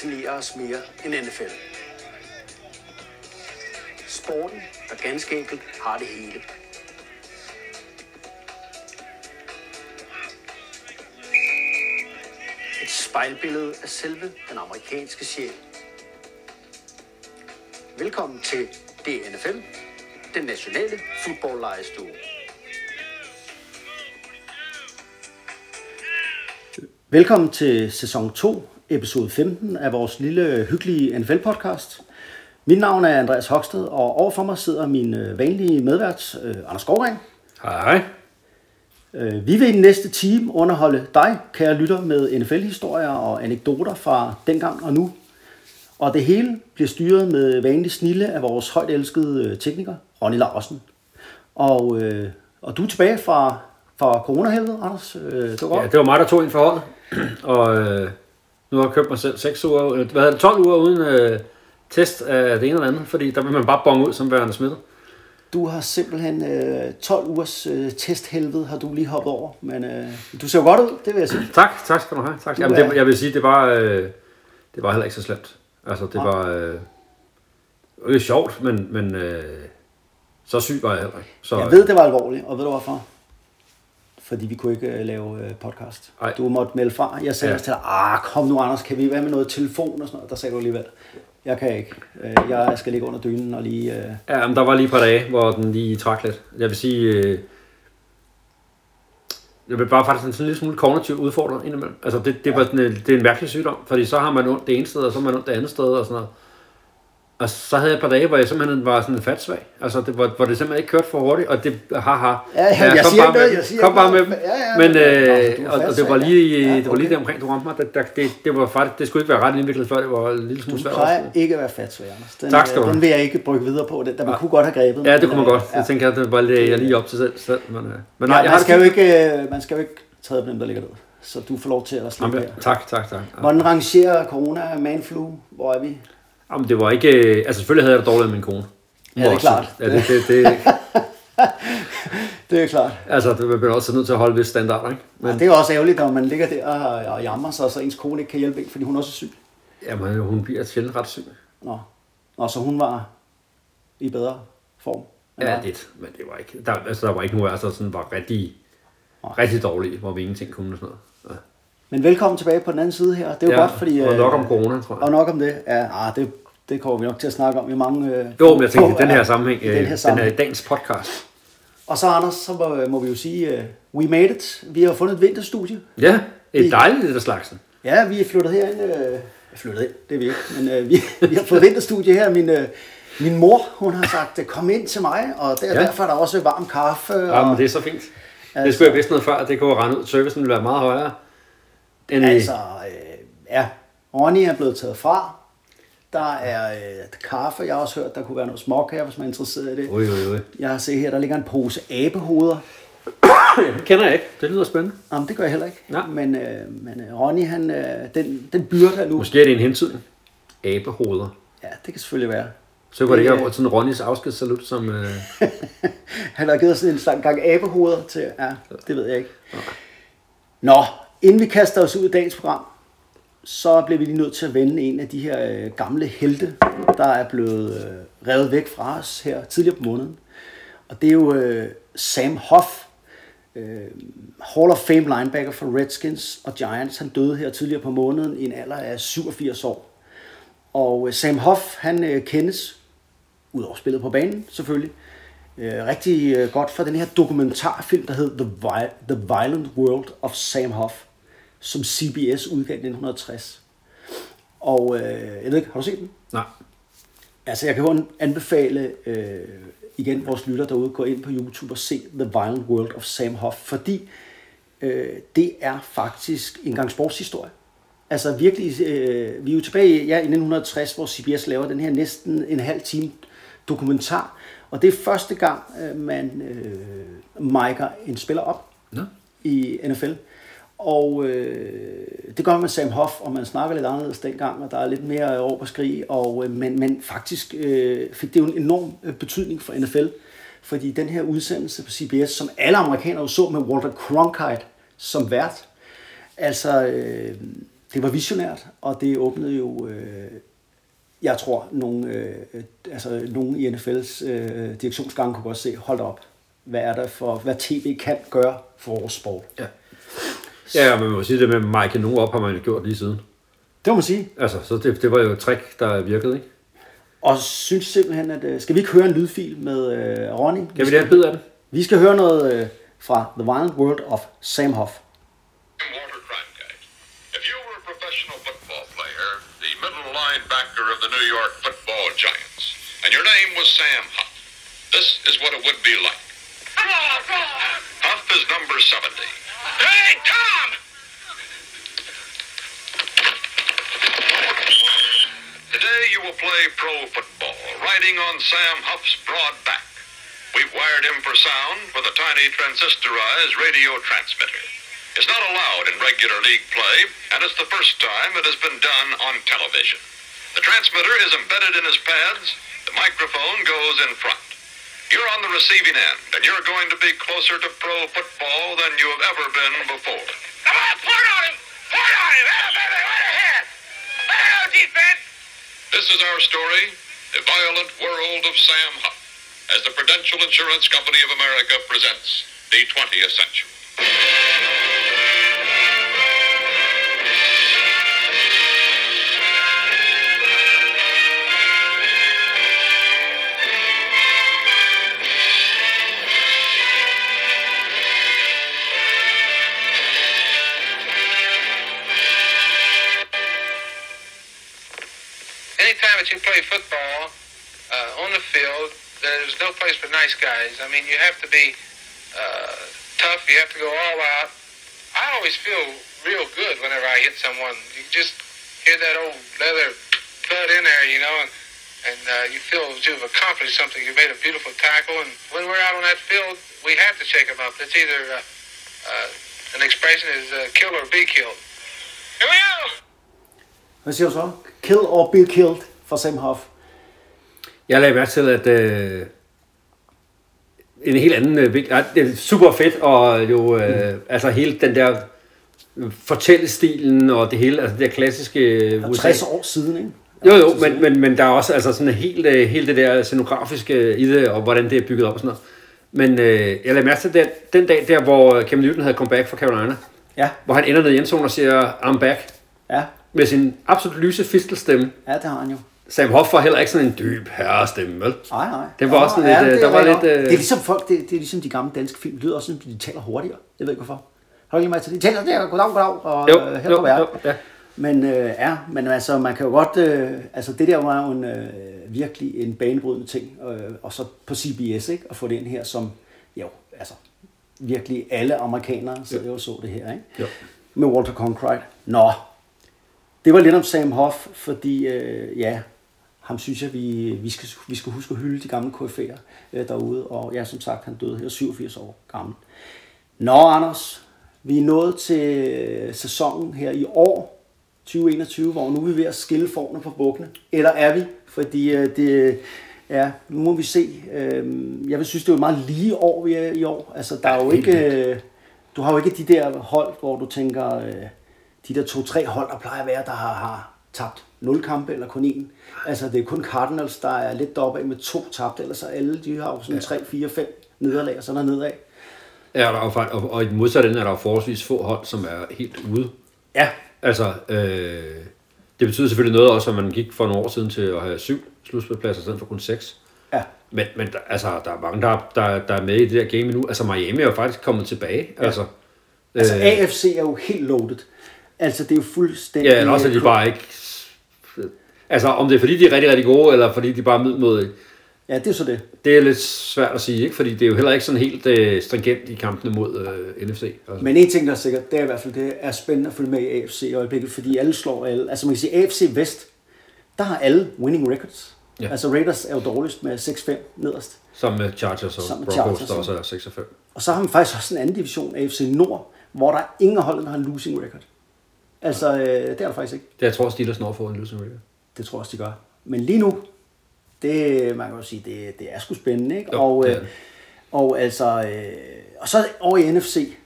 fascinerer os mere end NFL. Sporten, der ganske enkelt har det hele. Et spejlbillede af selve den amerikanske sjæl. Velkommen til DNFL, den nationale fodboldlejestue. Velkommen til sæson 2, episode 15 af vores lille hyggelige NFL-podcast. Mit navn er Andreas Hoksted, og overfor mig sidder min øh, vanlige medvært, øh, Anders Skovring. Hej. Øh, Vi vil i den næste time underholde dig, kære lytter, med NFL-historier og anekdoter fra dengang og nu. Og det hele bliver styret med vanlig snille af vores højt elskede tekniker, Ronny Larsen. Og, øh, og du er tilbage fra, fra coronahelvede, Anders. Øh, det var godt. Ja, det var mig, der tog ind for holdet. Og øh, nu har jeg købt mig selv 6 uger, øh, hvad hedder det, 12 uger uden øh, test af det ene eller andet, fordi der vil man bare bonge ud som værende smittet. Du har simpelthen øh, 12 ugers øh, testhelvede, har du lige hoppet over. Men øh, du ser jo godt ud, det vil jeg sige. Tak, tak skal du have. Tak. Du Jamen, det, jeg vil sige, det var, øh, det var heller ikke så slemt. Altså, det Nej. var øh, det var sjovt, men, men øh, så syg var jeg heller ikke. Så, Jeg ved, det var alvorligt, og ved du hvorfor? Fordi vi kunne ikke øh, lave øh, podcast. Ej. Du måtte melde fra. Jeg sagde Ja. ja. til dig, ah, kom nu Anders, kan vi være med noget telefon og sådan noget? Der sagde du alligevel, jeg kan ikke. Øh, Jeg skal ligge under dynen og lige... øh, Ja, men der var lige et par dage, hvor den lige trak lidt. Jeg vil sige, øh, jeg vil bare faktisk en sådan lille smule kognitivt udfordret indimellem. Altså, det, det, var sådan, en- det er en mærkelig sygdom, fordi så har man ondt det ene sted, og så har man ondt det andet sted, og sådan noget. Og så havde jeg et par dage, hvor jeg simpelthen var sådan fatsvag. Altså, det, hvor, hvor det simpelthen ikke kørte for hurtigt, og det, haha. Ja, ja, jeg kom siger noget, med, jeg siger Kom bare med dem. Ja, ja, Men, Altså, du øh, er og, og det var lige, ja. Ja, det var lige okay. der omkring, du ramte mig. Det, det, det, det, var faktisk, det skulle ikke være ret indviklet før, det var en lille smule Du svært. at plejer ikke at være fatsvag, Anders. Den, Tak skal du øh. Den vil jeg ikke brygge videre på. Den, der man kunne godt have grebet. Ja, det kunne man øh, godt. Jeg tænker, at det var lidt, jeg lige op til selv. selv men, øh, men nej, Ja, jeg man, det skal jo ikke, øh, man skal jo ikke træde på dem, der ligger ned. Så du får lov til at slippe Jamen, tak, tak, tak. Ja. Hvordan rangerer corona manflu? Hvor er vi? Jamen, det var ikke... øh, Altså, selvfølgelig havde jeg det dårligt med min kone. Ja, det er klart. Ja, det, det, det, Det er klart. altså, det bliver også nødt til at holde vis standard, ikke? Men det er også ærgerligt, når man ligger der og, og jammer sig, så ens kone ikke kan hjælpe en, fordi hun også er syg. Jamen, hun bliver sjældent ret syg. Nå. Nå, så hun var i bedre form. Ja, dig. lidt. Men det var ikke... Der, altså, der var ikke nogen af os, der sådan var rigtig, rigtig dårlige, hvor vi ingenting kunne og sådan noget. Ja. Men velkommen tilbage på den anden side her. Det er jo Ja, godt, fordi... og øh, nok om corona, tror jeg. Og nok om det. Ja, ah, det, det kommer vi nok til at snakke om i mange... Øh, Jo, men jeg tænkte, i den her sammenhæng, øh, den her den sammenhæng. her dagens podcast. Og så Anders, så må, må vi jo sige, uh, we made it. Vi har fundet et vinterstudie. Ja, Vi- et dejligt det der slagsen. Ja, vi er flyttet herind. Øh, flyttet ind, det er vi ikke. Men øh, vi, vi har fået vinterstudie her. Min, øh, min mor, hun har sagt, øh, kom ind til mig. Og der, Ja. derfor er der også varm kaffe. Ja, og, men det er så fint. Det Altså- skulle jeg vidste noget før, at det kunne rende ud. Servicen ville være meget højere. End Altså, øh, ja, Ronny er blevet taget fra. Der er øh, kaffe, jeg har også hørt, der kunne være noget småkager, hvis man er interesseret i det. Ui, ui, ui. Jeg har set her, der ligger en pose abehoveder. Det kender jeg ikke. Det lyder spændende. Jamen, det gør jeg heller ikke. Nej. Men, øh, men øh, Ronny, han, øh, den, den byrde er nu. Måske er det en hentydning. Abehoveder. Ja, det kan selvfølgelig være. Så var det ikke Det, have sådan Ronnys afskedssalut, som... Øh... Han har givet sådan en slang gang abehoveder til. Ja, det ved jeg ikke. Nå, inden vi kaster os ud i dagens program, så blev vi lige nødt til at vende en af de her øh, gamle helte, der er blevet øh, revet væk fra os her tidligere på måneden. Og det er jo øh, Sam Hoff, øh, Hall of Fame linebacker for Redskins og Giants. Han døde her tidligere på måneden i en alder af 87 år. Og øh, Sam Hoff, han øh, kendes, udover spillet på banen selvfølgelig, øh, rigtig øh, godt for den her dokumentarfilm, der hed The, Vi- The Violent World of Sam Hoff, som CBS udgav i 1960. Og øh, jeg ved ikke, har du set den? Nej. Altså, jeg kan kun anbefale øh, igen vores lytter derude, gå ind på YouTube og se The Violent World of Sam Hoff, fordi øh, det er faktisk en gang sportshistorie. Altså virkelig, øh, vi er jo tilbage i, ja, i 1960, hvor CBS laver den her næsten en halv time dokumentar, og det er første gang, øh, man øh, micer en spiller op Nå. i NFL. Og øh, det gør man med Sam Hoff, og man snakker lidt anderledes dengang, og der er lidt mere råb og skrig, og, øh, men, men faktisk øh, fik det jo en enorm øh, betydning for NFL, fordi den her udsendelse på CBS, som alle amerikanere så med Walter Cronkite som vært, altså øh, det var visionært, og det åbnede jo, øh, jeg tror, nogle, øh, altså, nogle i NFL's øh, direktionsgang kunne godt se, hold op, hvad er der for, hvad tv kan gøre for vores sport. Ja. Ja, og man må sige det med Mike nogen op, har man jo gjort lige siden. Det må man sige. Altså, så det, det var jo et trick, der virkede, ikke? Og synes simpelthen, at øh, skal vi ikke høre en lydfil med øh, Ronny? Kan vi det bid af det? Vi skal høre noget øh, fra The Wild World of Sam Hoff. Walter Cronkite. If you were a professional football player, the middle linebacker of the New York football giants, and your name was Sam Huff, this is what it would be like. Huff is number 70. Hey, Tom! Today you will play pro football, riding on Sam Huff's broad back. We've wired him for sound with a tiny transistorized radio transmitter. It's not allowed in regular league play, and it's the first time it has been done on television. The transmitter is embedded in his pads, the microphone goes in front. You're on the receiving end, and you're going to be closer to pro football than you have ever been before. Come on, point on him! Point on him! Hey, baby, right ahead! Hey, defense! This is our story, The Violent World of Sam Huff, as the Prudential Insurance Company of America presents the 20th century. You play football uh, on the field, there's no place for nice guys. I mean, you have to be uh, tough. You have to go all out. I always feel real good whenever I hit someone. You just hear that old leather thud in there, you know, and and uh, you feel you've accomplished something. You made a beautiful tackle, and when we're out on that field, we have to shake them up. It's either uh, uh, an expression is uh, kill or be killed. Here we go. Hvad siger du så? Kill or be killed for Sam Hoff. Jeg lagde mærke til, at øh, en helt anden... Øh, det er super fedt, og jo, øh, mm. altså hele den der fortællestilen og det hele, altså det der klassiske øh, USA. 60 år siden, ikke? Jo, jo, men, men, men der er også altså sådan helt, øh, helt det der scenografiske i det, og hvordan det er bygget op og sådan noget. Men øh, jeg lagde mærke til den, den dag der, hvor Cam Newton havde comeback fra Carolina, Ja, hvor han ender ned i endzone og siger, I'm back, ja, med sin absolut lyse fistelstemme. ja, det har han jo. Sam Hoff var heller ikke sådan en dyb herrestemme, vel? Nej, nej. Det var også sådan lidt, øh, det der er var lidt, øh, Det er ligesom folk, det, det er ligesom de gamle danske film. Det lyder også, som de taler hurtigere. Jeg ved ikke hvorfor. Har du ikke med til det? De taler der, goddag, goddag, og Jo, øh, her jo, jo, ja. Men øh, ja, men altså, man kan jo godt, øh, altså det der var jo en, øh, virkelig en banebrydende ting, øh, og så på CBS, ikke, at få det ind her, som, jo, altså, virkelig alle amerikanere så jo så det her, ikke? Jo. Med Walter Cronkite. Nå, det var lidt om Sam Hoff, fordi, øh, ja, ham synes jeg, vi, vi, skal, vi skal huske at hylde de gamle KF'er øh, derude, og ja, som sagt, han døde her 87 år gammel. Nå, Anders, vi er nået til øh, sæsonen her i år, 2021, hvor nu er vi ved at skille forne på bukkene. Eller er vi? Fordi øh, det, ja, nu må vi se. Øh, jeg vil synes, det er et meget lige år, vi er i år. Altså, der er jo ikke, øh, du har jo ikke de der hold, hvor du tænker, øh, de der to-tre hold, der plejer at være, der har, har tabt 0 kampe eller kun én. Altså, det er kun Cardinals, der er lidt deroppe af med to tabte, ellers er alle, de har jo sådan 3, 4, 5 nederlag, og så der nedad. Ja, der er jo, og, og i den modsatte ende er der jo forholdsvis få hold, som er helt ude. Ja, Altså, øh, det betyder selvfølgelig noget også, at man gik for nogle år siden til at have syv slutspilpladser, i stedet for kun seks. ja. Men, men der, altså, der er mange, der, der, der er med i det der game nu. Altså, Miami er jo faktisk kommet tilbage. Ja. Altså, Altså, øh, AFC er jo helt loaded. Altså, det er jo fuldstændig... ja, eller også er de bare ikke... Altså, om det er fordi, de er rigtig, rigtig gode, eller fordi de bare er middelmådige, Ja, det er så det. det er lidt svært at sige, ikke? Fordi det er jo heller ikke sådan helt øh, stringent i kampene mod øh, NFC. Altså. Men en ting, der er sikkert, det er i hvert fald, det er spændende at følge med i AFC i øjeblikket, fordi alle slår alle. Altså man kan sige, AFC Vest, der har alle winning records. Ja. Altså Raiders er jo dårligst med 6-5 nederst. Sammen med Chargers og Sammen med Broncos, Chargers, der også er 6 og 5. Og så har man faktisk også en anden division, AFC Nord, hvor der er ingen holdene, der har en losing record. Altså, øh, det er der faktisk ikke. Det jeg tror Steelers når for en losing record. Det tror jeg også, de gør. Men lige nu, det, man kan jo sige, det, det er sgu spændende, ikke? Jo, og, øh, og altså, øh, og så over i NFC,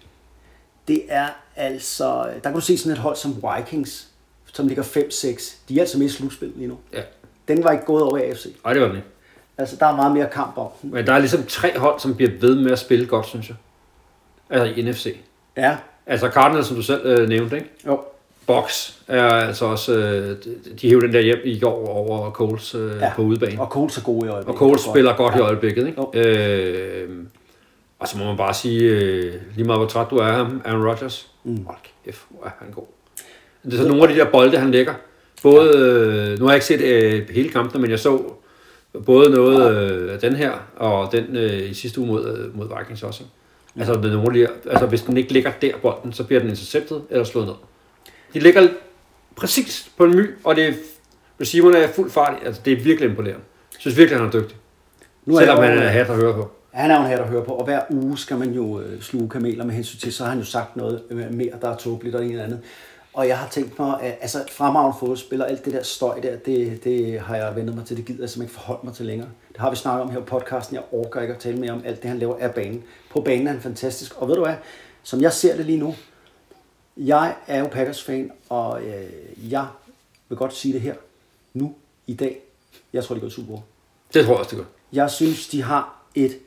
det er altså, der kan du se sådan et hold som Vikings, som ligger 5-6. De er altså med i slutspillet lige nu. Ja. Den var ikke gået over AFC. Ej, det var den ikke. Altså, der er meget mere kamp om. Men der er ligesom tre hold, som bliver ved med at spille godt, synes jeg. Altså i NFC. Ja, Altså Cardinals, som du selv øh, nævnte, ikke? jo. Box er altså også... Øh, de hævde den der hjem i går over Coles øh, ja. På udebane. Og Colts er gode i øjeblikket. Og Coles er spiller godt ja. i øjeblikket, ikke? Jo. Øh, og så må man bare sige, øh, lige meget hvor træt du er ham, Aaron Rodgers, mm. hold kæft, hvor er han god. Det er så nogle af de der bolde, han lægger. Både, øh, nu har jeg ikke set øh, hele kampen, men jeg så både noget øh, af den her, og den øh, i sidste uge mod, øh, mod Vikings også. Altså, er nogle af de altså, hvis den ikke ligger der, bolden, så bliver den interceptet eller slået ned. De ligger præcis på en my, og det er, receiverne er fuld fart. Altså, det er virkelig imponerende. Jeg synes virkelig, han er dygtig. Nu er Selvom han er hat at høre på. Han er jo en hat at høre på, og hver uge skal man jo øh, sluge kameler med hensyn til, så har han jo sagt noget øh, mere, der er tåbeligt og en eller andet. Og jeg har tænkt mig, at altså, fremragende fodspil og alt det der støj der, det, det har jeg vendt mig til, det gider jeg simpelthen ikke forholde mig til længere. Det har vi snakket om her på podcasten, jeg orker ikke at tale mere om alt det, han laver af banen. På banen er han fantastisk, og ved du hvad, som jeg ser det lige nu, jeg er jo Packers-fan, og øh, jeg vil godt sige det her, nu, i dag, jeg tror, det går Super Bowl. Det tror jeg også, det gør. Jeg synes, de har et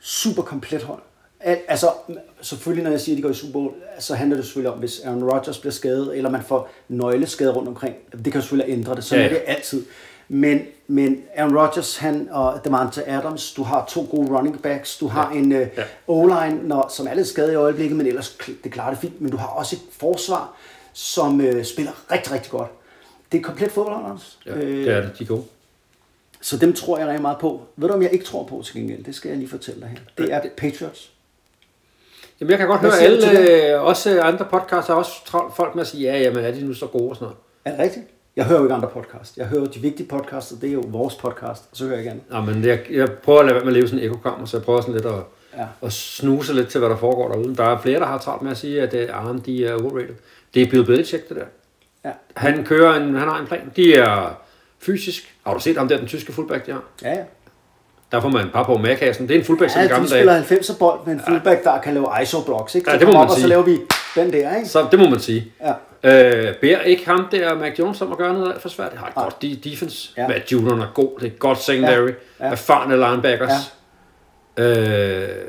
super komplet hold. Al, altså, selvfølgelig når jeg siger, at de går i Super Bowl, så handler det selvfølgelig om, hvis Aaron Rodgers bliver skadet, eller man får nøgleskade rundt omkring. Det kan selvfølgelig ændre det, så Ja, ja, ja. er det altid. Men, men Aaron Rodgers han, og Devante Adams, du har to gode running backs, du har ja. en uh, Ja. O-line, når, som er lidt skadet i øjeblikket, men ellers det klarer det fint. Men du har også et forsvar, som uh, spiller rigtig, rigtig godt. Det er et komplet fodboldhold, Anders. Ja, det er det. De er gode. Så dem tror jeg rigtig meget på. Ved du, om jeg ikke tror på til gengæld? Det skal jeg lige fortælle dig her. Det er Patriots. Jamen, jeg kan godt Hvad høre alle, øh, også andre podcasts har også travlt folk med at sige, ja, jamen, er de nu så gode og sådan noget. Er det rigtigt? Jeg hører jo ikke andre podcast. Jeg hører de vigtige podcasts, og det er jo vores podcast, og så hører jeg ikke andet. Nå, men jeg, jeg prøver at lade være med at leve sådan en ekokammer, så jeg prøver sådan lidt at, Ja. ja. at snuse lidt til, hvad der foregår derude. Der er flere, der har travlt med at sige, at øh, Arne, de er overrated. Det er Bill Belichick, det der. Ja, Han kører en, han har en plan. De er fysisk. Har du set ham der, den tyske fullback, de har? ja. ja. Der får man en par på magakassen. Det er en fullback som i ja de gamle spiller dage. 90'er bold med en fullback, der kan lave ISO-blocks, ikke? Ja, Så det må man op, og så sige. laver vi den der, ikke? Så det må man sige. Ja. Øh, beder ikke ham der, Mac Jones, om at gøre noget for svært. Det har et Nej. godt de- defense. Ja. Ja. Matt Judon er god. Det er godt secondary. Ja. Ja. Ja. Erfarne linebackers. Ja. Øh,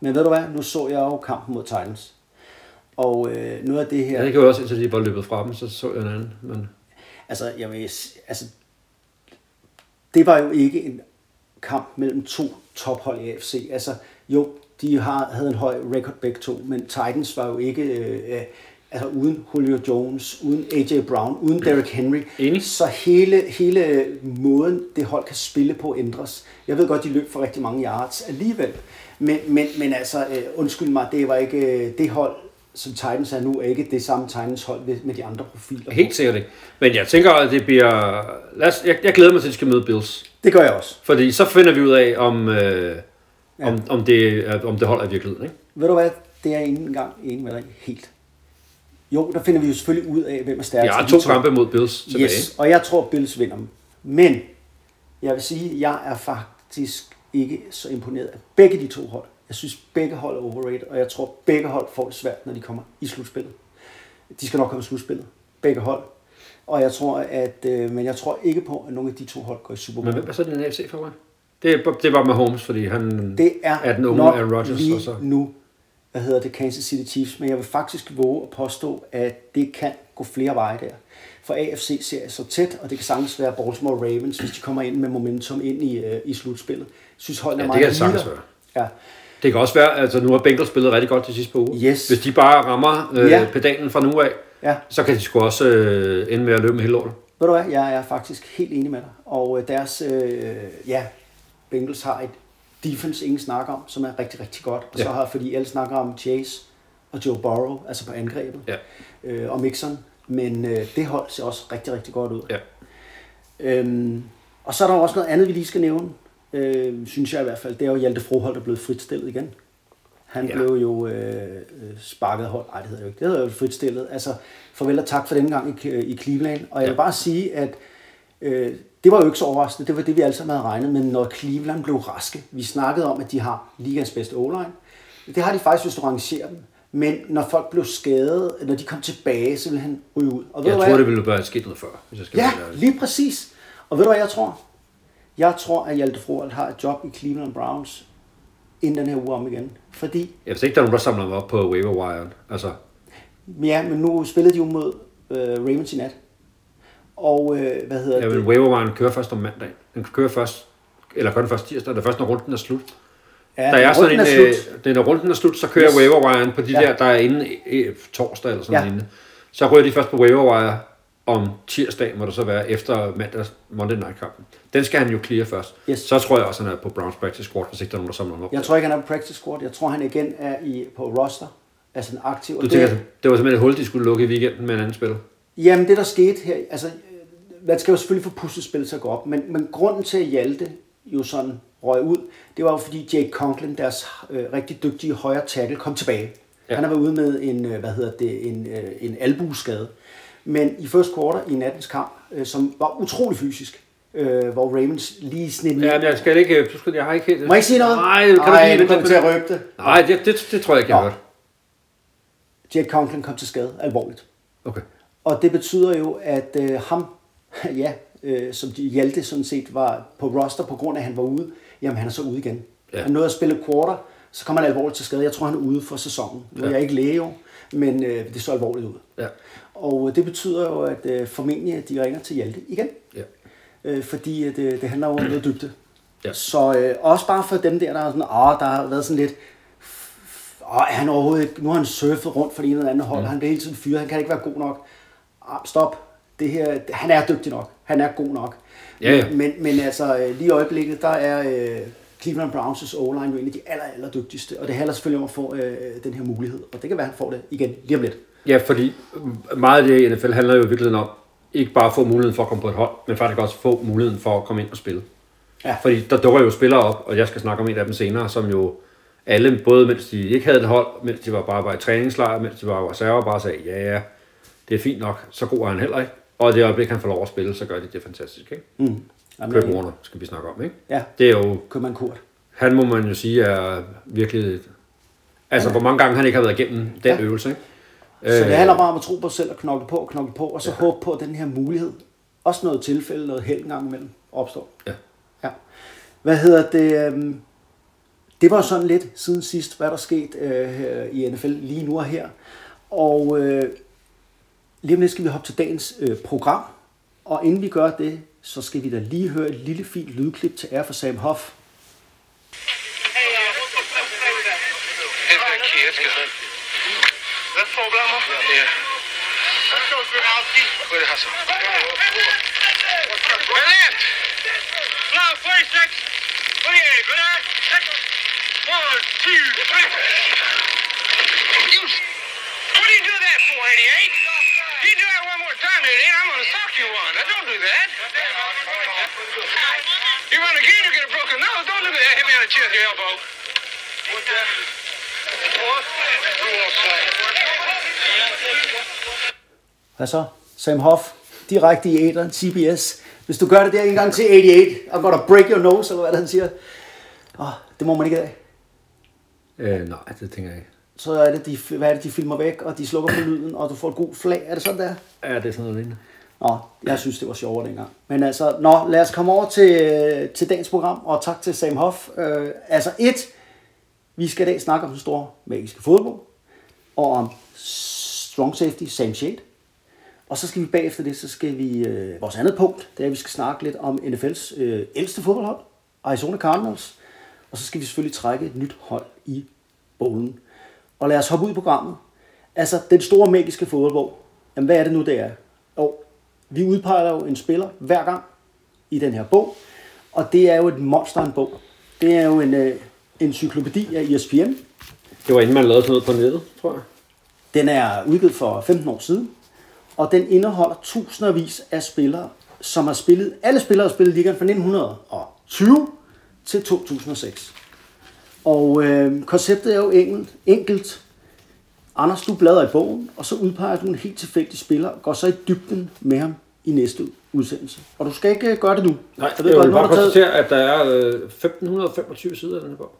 Men ved du hvad? Nu så jeg jo kampen mod Titans. Og øh, noget af det her... ja, det kan jo også, indtil de var løbet fra dem, så så jeg en anden. Men, Altså, jeg vil, altså, det var jo ikke en kamp mellem to tophold i AFC. Altså, jo, de har, havde en høj record begge to, men Titans var jo ikke, øh, øh, altså uden Julio Jones, uden AJ Brown, uden Derrick Henry. Enig. Så hele, hele måden, det hold kan spille på, ændres. Jeg ved godt, de løb for rigtig mange yards alligevel. Men, men, men altså, øh, undskyld mig, det var ikke øh, det hold, som Titans er nu, er ikke det samme Titans hold med, de andre profiler. helt sikkert ikke. Men jeg tænker, at det bliver... Lad os, jeg, jeg glæder mig til, at de skal møde Bills. Det gør jeg også. Fordi så finder vi ud af, om, øh, Ja. om, om, det, om det holder i virkeligheden. Ikke? Ved du hvad, det er jeg ikke engang enig med dig helt. Jo, der finder vi jo selvfølgelig ud af, hvem er stærkest. har af to kampe mod Bills tilbage. Yes, og jeg tror, Bills vinder dem. Men jeg vil sige, at jeg er faktisk ikke så imponeret af begge de to hold. Jeg synes, begge hold er overrated, og jeg tror, begge hold får det svært, når de kommer i slutspillet. De skal nok komme i slutspillet. Begge hold. Og jeg tror, at, øh, men jeg tror ikke på, at nogen af de to hold går i Super Men Bowl. hvem er så din AFC for mig? Det, er- det var med Holmes, fordi han Det er, er den unge Aaron Rodgers. lige Og så. nu, hvad hedder det, Kansas City Chiefs, men jeg vil faktisk våge at påstå, at det kan gå flere veje der. For AFC ser så tæt, og det kan sagtens være Baltimore Ravens, hvis de kommer ind med momentum ind i, øh, i slutspillet. Jeg synes, holdene Ja, er det meget kan det sagtens ligelige. være. Ja. Det kan også være, altså nu har Bengals spillet rigtig godt de sidste par uger. Yes. Hvis de bare rammer øh, Ja. ja. pedalen fra nu af, ja, så kan de sgu også øh, ende med at løbe med hele lortet. ved du hvad, jeg er faktisk helt enig med dig. Og øh, deres, øh, ja, Bengals har et defense, ingen snakker om, som er rigtig, rigtig godt. Og så Ja. har, fordi alle snakker om Chase og Joe Burrow, altså på angrebet, Ja. øh, og Mixon. Men øh, det hold ser også rigtig, rigtig godt ud. Ja. Øhm, og så er der også noget andet, vi lige skal nævne, øh, synes jeg i hvert fald. Det er jo Hjalte Froholt, der er blevet fritstillet igen. Han Ja. blev jo øh, øh, sparket hold. Nej, det hedder jo ikke. Det hedder jo fritstillet. Altså, farvel og tak for den gang i, i Cleveland. Og jeg vil Ja. bare sige, at øh, det var jo ikke så overraskende. Det var det, vi alle sammen havde regnet med, når Cleveland blev raske. Vi snakkede om, at de har ligas bedste o -line. Det har de faktisk, hvis du rangerer dem. Men når folk blev skadet, når de kom tilbage, så ville han ryge ud. Og ved Jeg du tror, hvad? det ville være sket noget før, hvis jeg skal Ja, lige præcis. Og ved du hvad jeg tror? Jeg tror, at Hjalte Froholt har et job i Cleveland Browns inden den her uge om igen. Fordi, Jeg ved ikke, der er nogen, der samler ham op på waiver wire. Altså, ja, men nu spillede de jo mod øh, Ravens i nat. Og øh, hvad hedder ja, men det? waiver wire kører først om mandag. Den kører først, eller kører den først tirsdag, det er først, når runden er slut. Ja, der er sådan en, runden er øh, slut. er, når runden er slut, så kører Yes. yes. waiver wiren på de Ja. ja. der, der er inde øh, torsdag eller sådan Ja. ja. noget. Så rører de først på waiver wire om tirsdag, må det så være efter mandags Monday Night kampen. Den skal han jo clear først. Yes. Så tror jeg også, han er på Browns practice squad, hvis ikke der er nogen, der samler ham op. Jeg tror ikke, han er på practice squad. Jeg tror, han igen er i, på roster. Altså en aktiv. Du tænker, det, det var simpelthen et hul, de skulle lukke i weekenden med en anden spiller? Jamen, det der skete her, altså, øh, man skal jo selvfølgelig få puslespillet til at gå op, men, men grunden til, at Hjalte jo sådan røg ud, det var jo fordi Jake Conklin, deres øh, rigtig dygtige højre tackle, kom tilbage. Ja. Han har været ude med en, øh, hvad hedder det, en, øh, en albueskade. Men i første quarter i nattens kamp, øh, som var utrolig fysisk, øh, hvor Ravens lige snit Ja, men jeg skal ikke... Du skal, jeg har ikke helt... Må jeg ikke sige noget? Nej, kan Ej, du nu kommer til at røbe det. Nej, det, det, det tror jeg ikke, jeg. Jake Conklin kom til skade alvorligt. Okay. Og det betyder jo, at øh, ham, ja, øh, som de Hjalte sådan set var på roster på grund af, at han var ude, jamen han er så ude igen. Ja. Han nåede at spille quarter, så kommer han alvorligt til skade. Jeg tror, han er ude for sæsonen. Nu er Ja. jeg ikke læge men øh, det så alvorligt ud. Ja. Og øh, det betyder jo, at øh, formentlig at de ringer til Hjalte igen. Ja. Øh, fordi at, øh, det handler jo om noget dybde. Ja. Så øh, også bare for dem der, der er sådan, åh, der har været sådan lidt, åh, er han overhovedet ikke, nu har han surfet rundt for det ene eller andet hold, mm. han bliver hele tiden fyret, han kan ikke være god nok. Ah, stop, det her, han er dygtig nok, han er god nok. Ja, ja. Men, men altså, øh, lige i øjeblikket, der er øh, Cleveland Browns' o-line jo en af de aller, aller dygtigste, og det handler selvfølgelig om at få øh, den her mulighed, og det kan være, at han får det igen lige om lidt. Ja, fordi meget af det i NFL handler jo i virkeligheden om, ikke bare at få muligheden for at komme på et hold, men faktisk også få muligheden for at komme ind og spille. Ja. Fordi der dukker jo spillere op, og jeg skal snakke om en af dem senere, som jo alle, både mens de ikke havde et hold, mens de var bare var i træningslejr, mens de var reserver, bare sagde, ja ja, det er fint nok, så god er han heller ikke. Og i det øjeblik, han får lov at spille, så gør de det fantastisk. Ikke? Mm. Jamen, Kurt Warner skal vi snakke om. Ikke? Ja, Det er jo, Købmann Kurt. han må man jo sige er virkelig, altså hvor mange gange han ikke har været igennem den Ja. ja. øvelse. Ikke? Så Øh, det handler bare om at tro på sig selv og knokle på og knokle på, og så ja. håbe på, at den her mulighed, også noget tilfælde, noget held en gang imellem, opstår. Ja. ja. Hvad hedder det? øhm, Det var sådan lidt siden sidst, hvad der skete øh, i NFL lige nu og her. Og øh, lige om lidt skal vi hoppe til dagens øh, program. Og inden vi gør det, så skal vi da lige høre et lille fint lydklip til ære for Sam Hoff. Hit that kid. That's four Blammer. Yeah. Let's go through house deep. Good hustle. Right left. Slow, 46. 28. Good ass! Second. One, two, three. You, what do you do that for, 88? You do that one more time, 88, I'm gonna sock you one. Now, don't do that. You run again, you get a broken nose. Don't do that. Hit me on the with your elbow. What? Hvad så? Sam Hoff, direkte i æderen, CBS. Hvis du gør det der en gang til 88, I'm gonna break your nose, eller hvad det, han siger. Oh, det må man ikke af. Øh, nej, det tænker jeg ikke. Så er det, de, hvad er det, de filmer væk, og de slukker på lyden, og du får et god flag. Er det sådan der? Ja, det er sådan noget lignende. Nå, jeg synes, det var sjovere dengang. Men altså, nå, lad os komme over til, til dagens program, og tak til Sam Hoff. Øh, altså et, vi skal i dag snakke om den store magiske fodbold, og om strong safety Sam Shade. Og så skal vi bagefter det, så skal vi, øh, vores andet punkt, det er, at vi skal snakke lidt om NFL's øh, ældste fodboldhold, Arizona Cardinals. Og så skal vi selvfølgelig trække et nyt hold i bowlen. Og lad os hoppe ud i programmet. Altså, den store magiske fodboldbog. Jamen, hvad er det nu, det er? Jo, vi udpeger jo en spiller hver gang i den her bog. Og det er jo et monster en bog. Det er jo en øh, encyklopædi af ESPN. Det var inden man lavede sådan noget på nettet, tror jeg. Den er udgivet for 15 år siden, og den indeholder tusindvis af spillere, som har spillet, alle spillere har spillet ligaen fra 1920 til 2006. Og øh, konceptet er jo enkelt, enkelt. Anders, du bladrer i bogen, og så udpeger du en helt tilfældig spiller, og går så i dybden med ham i næste udsendelse. Og du skal ikke øh, gøre det nu. Nej, jeg jeg, jeg vil bare du taget- konstatere, at der er øh, 1525 sider af den her bog.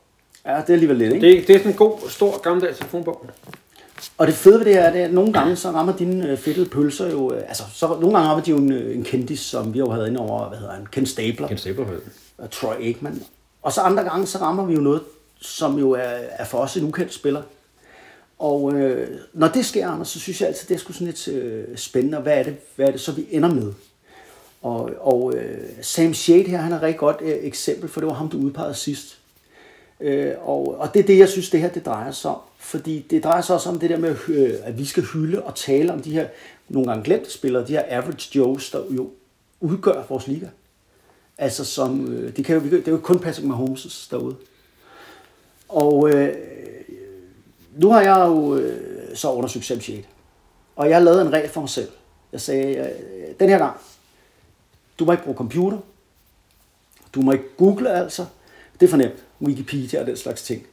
Ja, det er alligevel lidt, ikke? Det er, det er sådan en god, stor, gammeldags telefonbog. Og det fede ved det her, det er, at nogle gange så rammer dine øh, fedtede pølser jo, øh, altså så nogle gange rammer de jo en, øh, en kendis, som vi jo havde inde over, hvad hedder han, Ken Stabler, Ken Stabler. og Troy Aikman. Og så andre gange, så rammer vi jo noget, som jo er, er for os en ukendt spiller. Og øh, når det sker, Anders, så synes jeg altid, det er sgu sådan lidt øh, spændende, og hvad er, det, hvad er det så, vi ender med? Og, og øh, Sam Shade her, han er et rigtig godt øh, eksempel, for det var ham, du udpegede sidst. Øh, og, og det er det, jeg synes, det her det drejer sig om. Fordi det drejer sig også om det der med, øh, at vi skal hylde og tale om de her nogle gange glemte spillere, de her average Joes, der jo udgør vores liga. Altså som, øh, det, kan jo, det er jo kun Patrick Mahomes derude. Og øh, nu har jeg jo øh, så undersøgt Sam Shade. Og jeg lavede en regel for mig selv. Jeg sagde, øh, den her gang, du må ikke bruge computer. Du må ikke google altså. Det er for nemt. Wikipedia og den slags ting.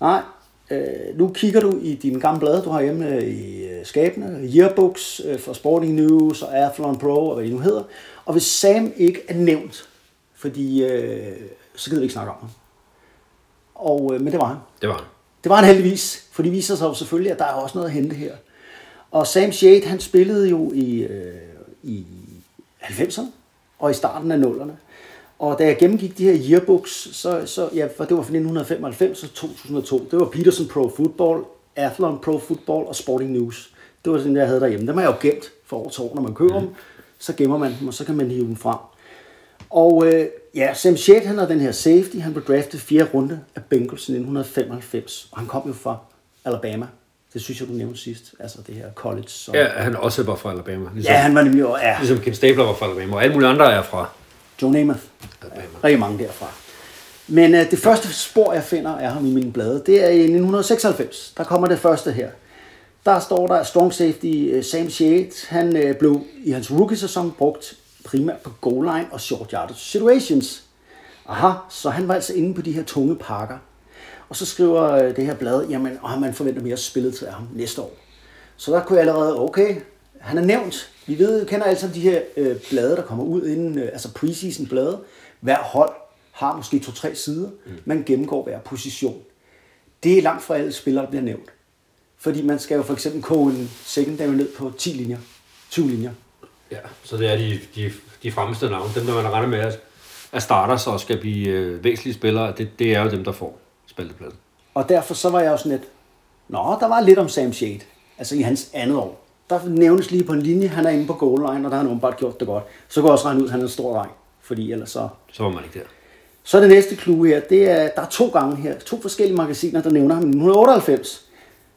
Nej, øh, nu kigger du i dine gamle blade, du har hjemme øh, i øh, skabene, yearbooks øh, for Sporting News og Athlon Pro og hvad det nu hedder. Og hvis Sam ikke er nævnt, fordi øh, så gider vi ikke snakke om ham. Og, øh, men det var han. Det var han. Det var han heldigvis, for det viser sig jo selvfølgelig, at der er også noget at hente her. Og Sam Shade, han spillede jo i, øh, i 90'erne og i starten af 0'erne. Og da jeg gennemgik de her yearbooks, så, så ja, for det var fra 1995 og 2002, det var Peterson Pro Football, Athlon Pro Football og Sporting News. Det var sådan, jeg havde derhjemme. Dem har jeg jo gemt for år til år, når man køber mm. dem. Så gemmer man dem, og så kan man hive dem frem. Og øh, ja, Sam Shade, han er den her safety. Han blev draftet fjerde runde af Bengals i 1995. Og han kom jo fra Alabama. Det synes jeg, du nævnte sidst. Altså det her college. Som... Ja, han også var fra Alabama. Ligesom, ja, han var nemlig jo, ja, ligesom Ken Stabler var fra Alabama, og alle mulige andre er fra Joe Namath. Alabama. Rigtig mange derfra. Men øh, det første spor, jeg finder af ham i mine blade, det er i 1996. Der kommer det første her. Der står der strong safety øh, Sam Shade. Han øh, blev i hans rookie-sæson brugt primært på goal line og short yardage situations. Aha, så han var altså inde på de her tunge pakker. Og så skriver øh, det her blad, jamen, og man forventer mere spillet til ham næste år. Så der kunne jeg allerede, okay, han er nævnt. Vi ved, kender altså de her øh, blade, der kommer ud inden, øh, altså preseason blade. Hver hold har måske to-tre sider. Man gennemgår hver position. Det er langt fra alle spillere, der bliver nævnt. Fordi man skal jo for eksempel koge en secondary ned på 10 linjer, 20 linjer. Ja, så det er de, de, de fremmeste navne. Dem, der man regner med at, at starter så og skal blive øh, væsentlige spillere, det, det er jo dem, der får spaltepladsen. Og derfor så var jeg jo sådan lidt, nå, der var lidt om Sam Shade, altså i hans andet år. Der nævnes lige på en linje, han er inde på goal line, og der har han åbenbart gjort det godt. Så går jeg også regne ud, at han er en stor dreng, fordi ellers så... Så var man ikke der. Så er det næste clue her, det er, der er to gange her, to forskellige magasiner, der nævner ham i 1998.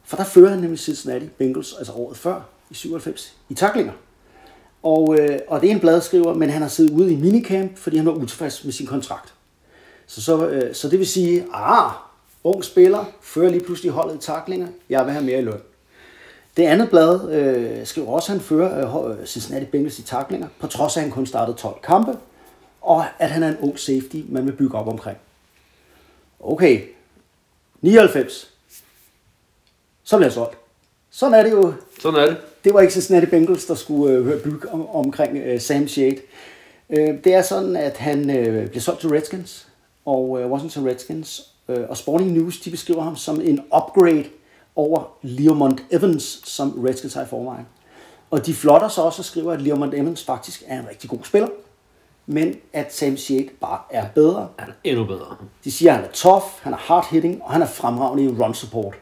For der fører han nemlig Cincinnati Bengals, altså året før, i 97, i taklinger. Og, øh, og det er en bladskriver, men han har siddet ude i minicamp, fordi han var utilfreds med sin kontrakt. Så, så, øh, så det vil sige, ah, ung spiller, fører lige pludselig holdet i taklinger, jeg vil have mere i løn. Det andet blad øh, skriver også, at han fører øh, øh, Cincinnati Bengals i taklinger, på trods af, at han kun startede 12 kampe, og at han er en ung safety, man vil bygge op omkring. Okay, 99. Så bliver jeg solgt. Sådan er det jo. Sådan er det. Det var ikke Cincinnati Bengals, der skulle øh, bygge om, omkring øh, Sam Shade. Øh, det er sådan, at han øh, bliver solgt til Redskins, og øh, Washington Redskins, øh, og Sporting News, de beskriver ham som en upgrade over Leomont Evans, som Redskins har i forvejen. Og de flotter sig også og skriver, at Leomont Evans faktisk er en rigtig god spiller, men at Sam Shade bare er bedre. Han er endnu bedre. De siger, at han er tough, han er hard hitting, og han er fremragende i run support.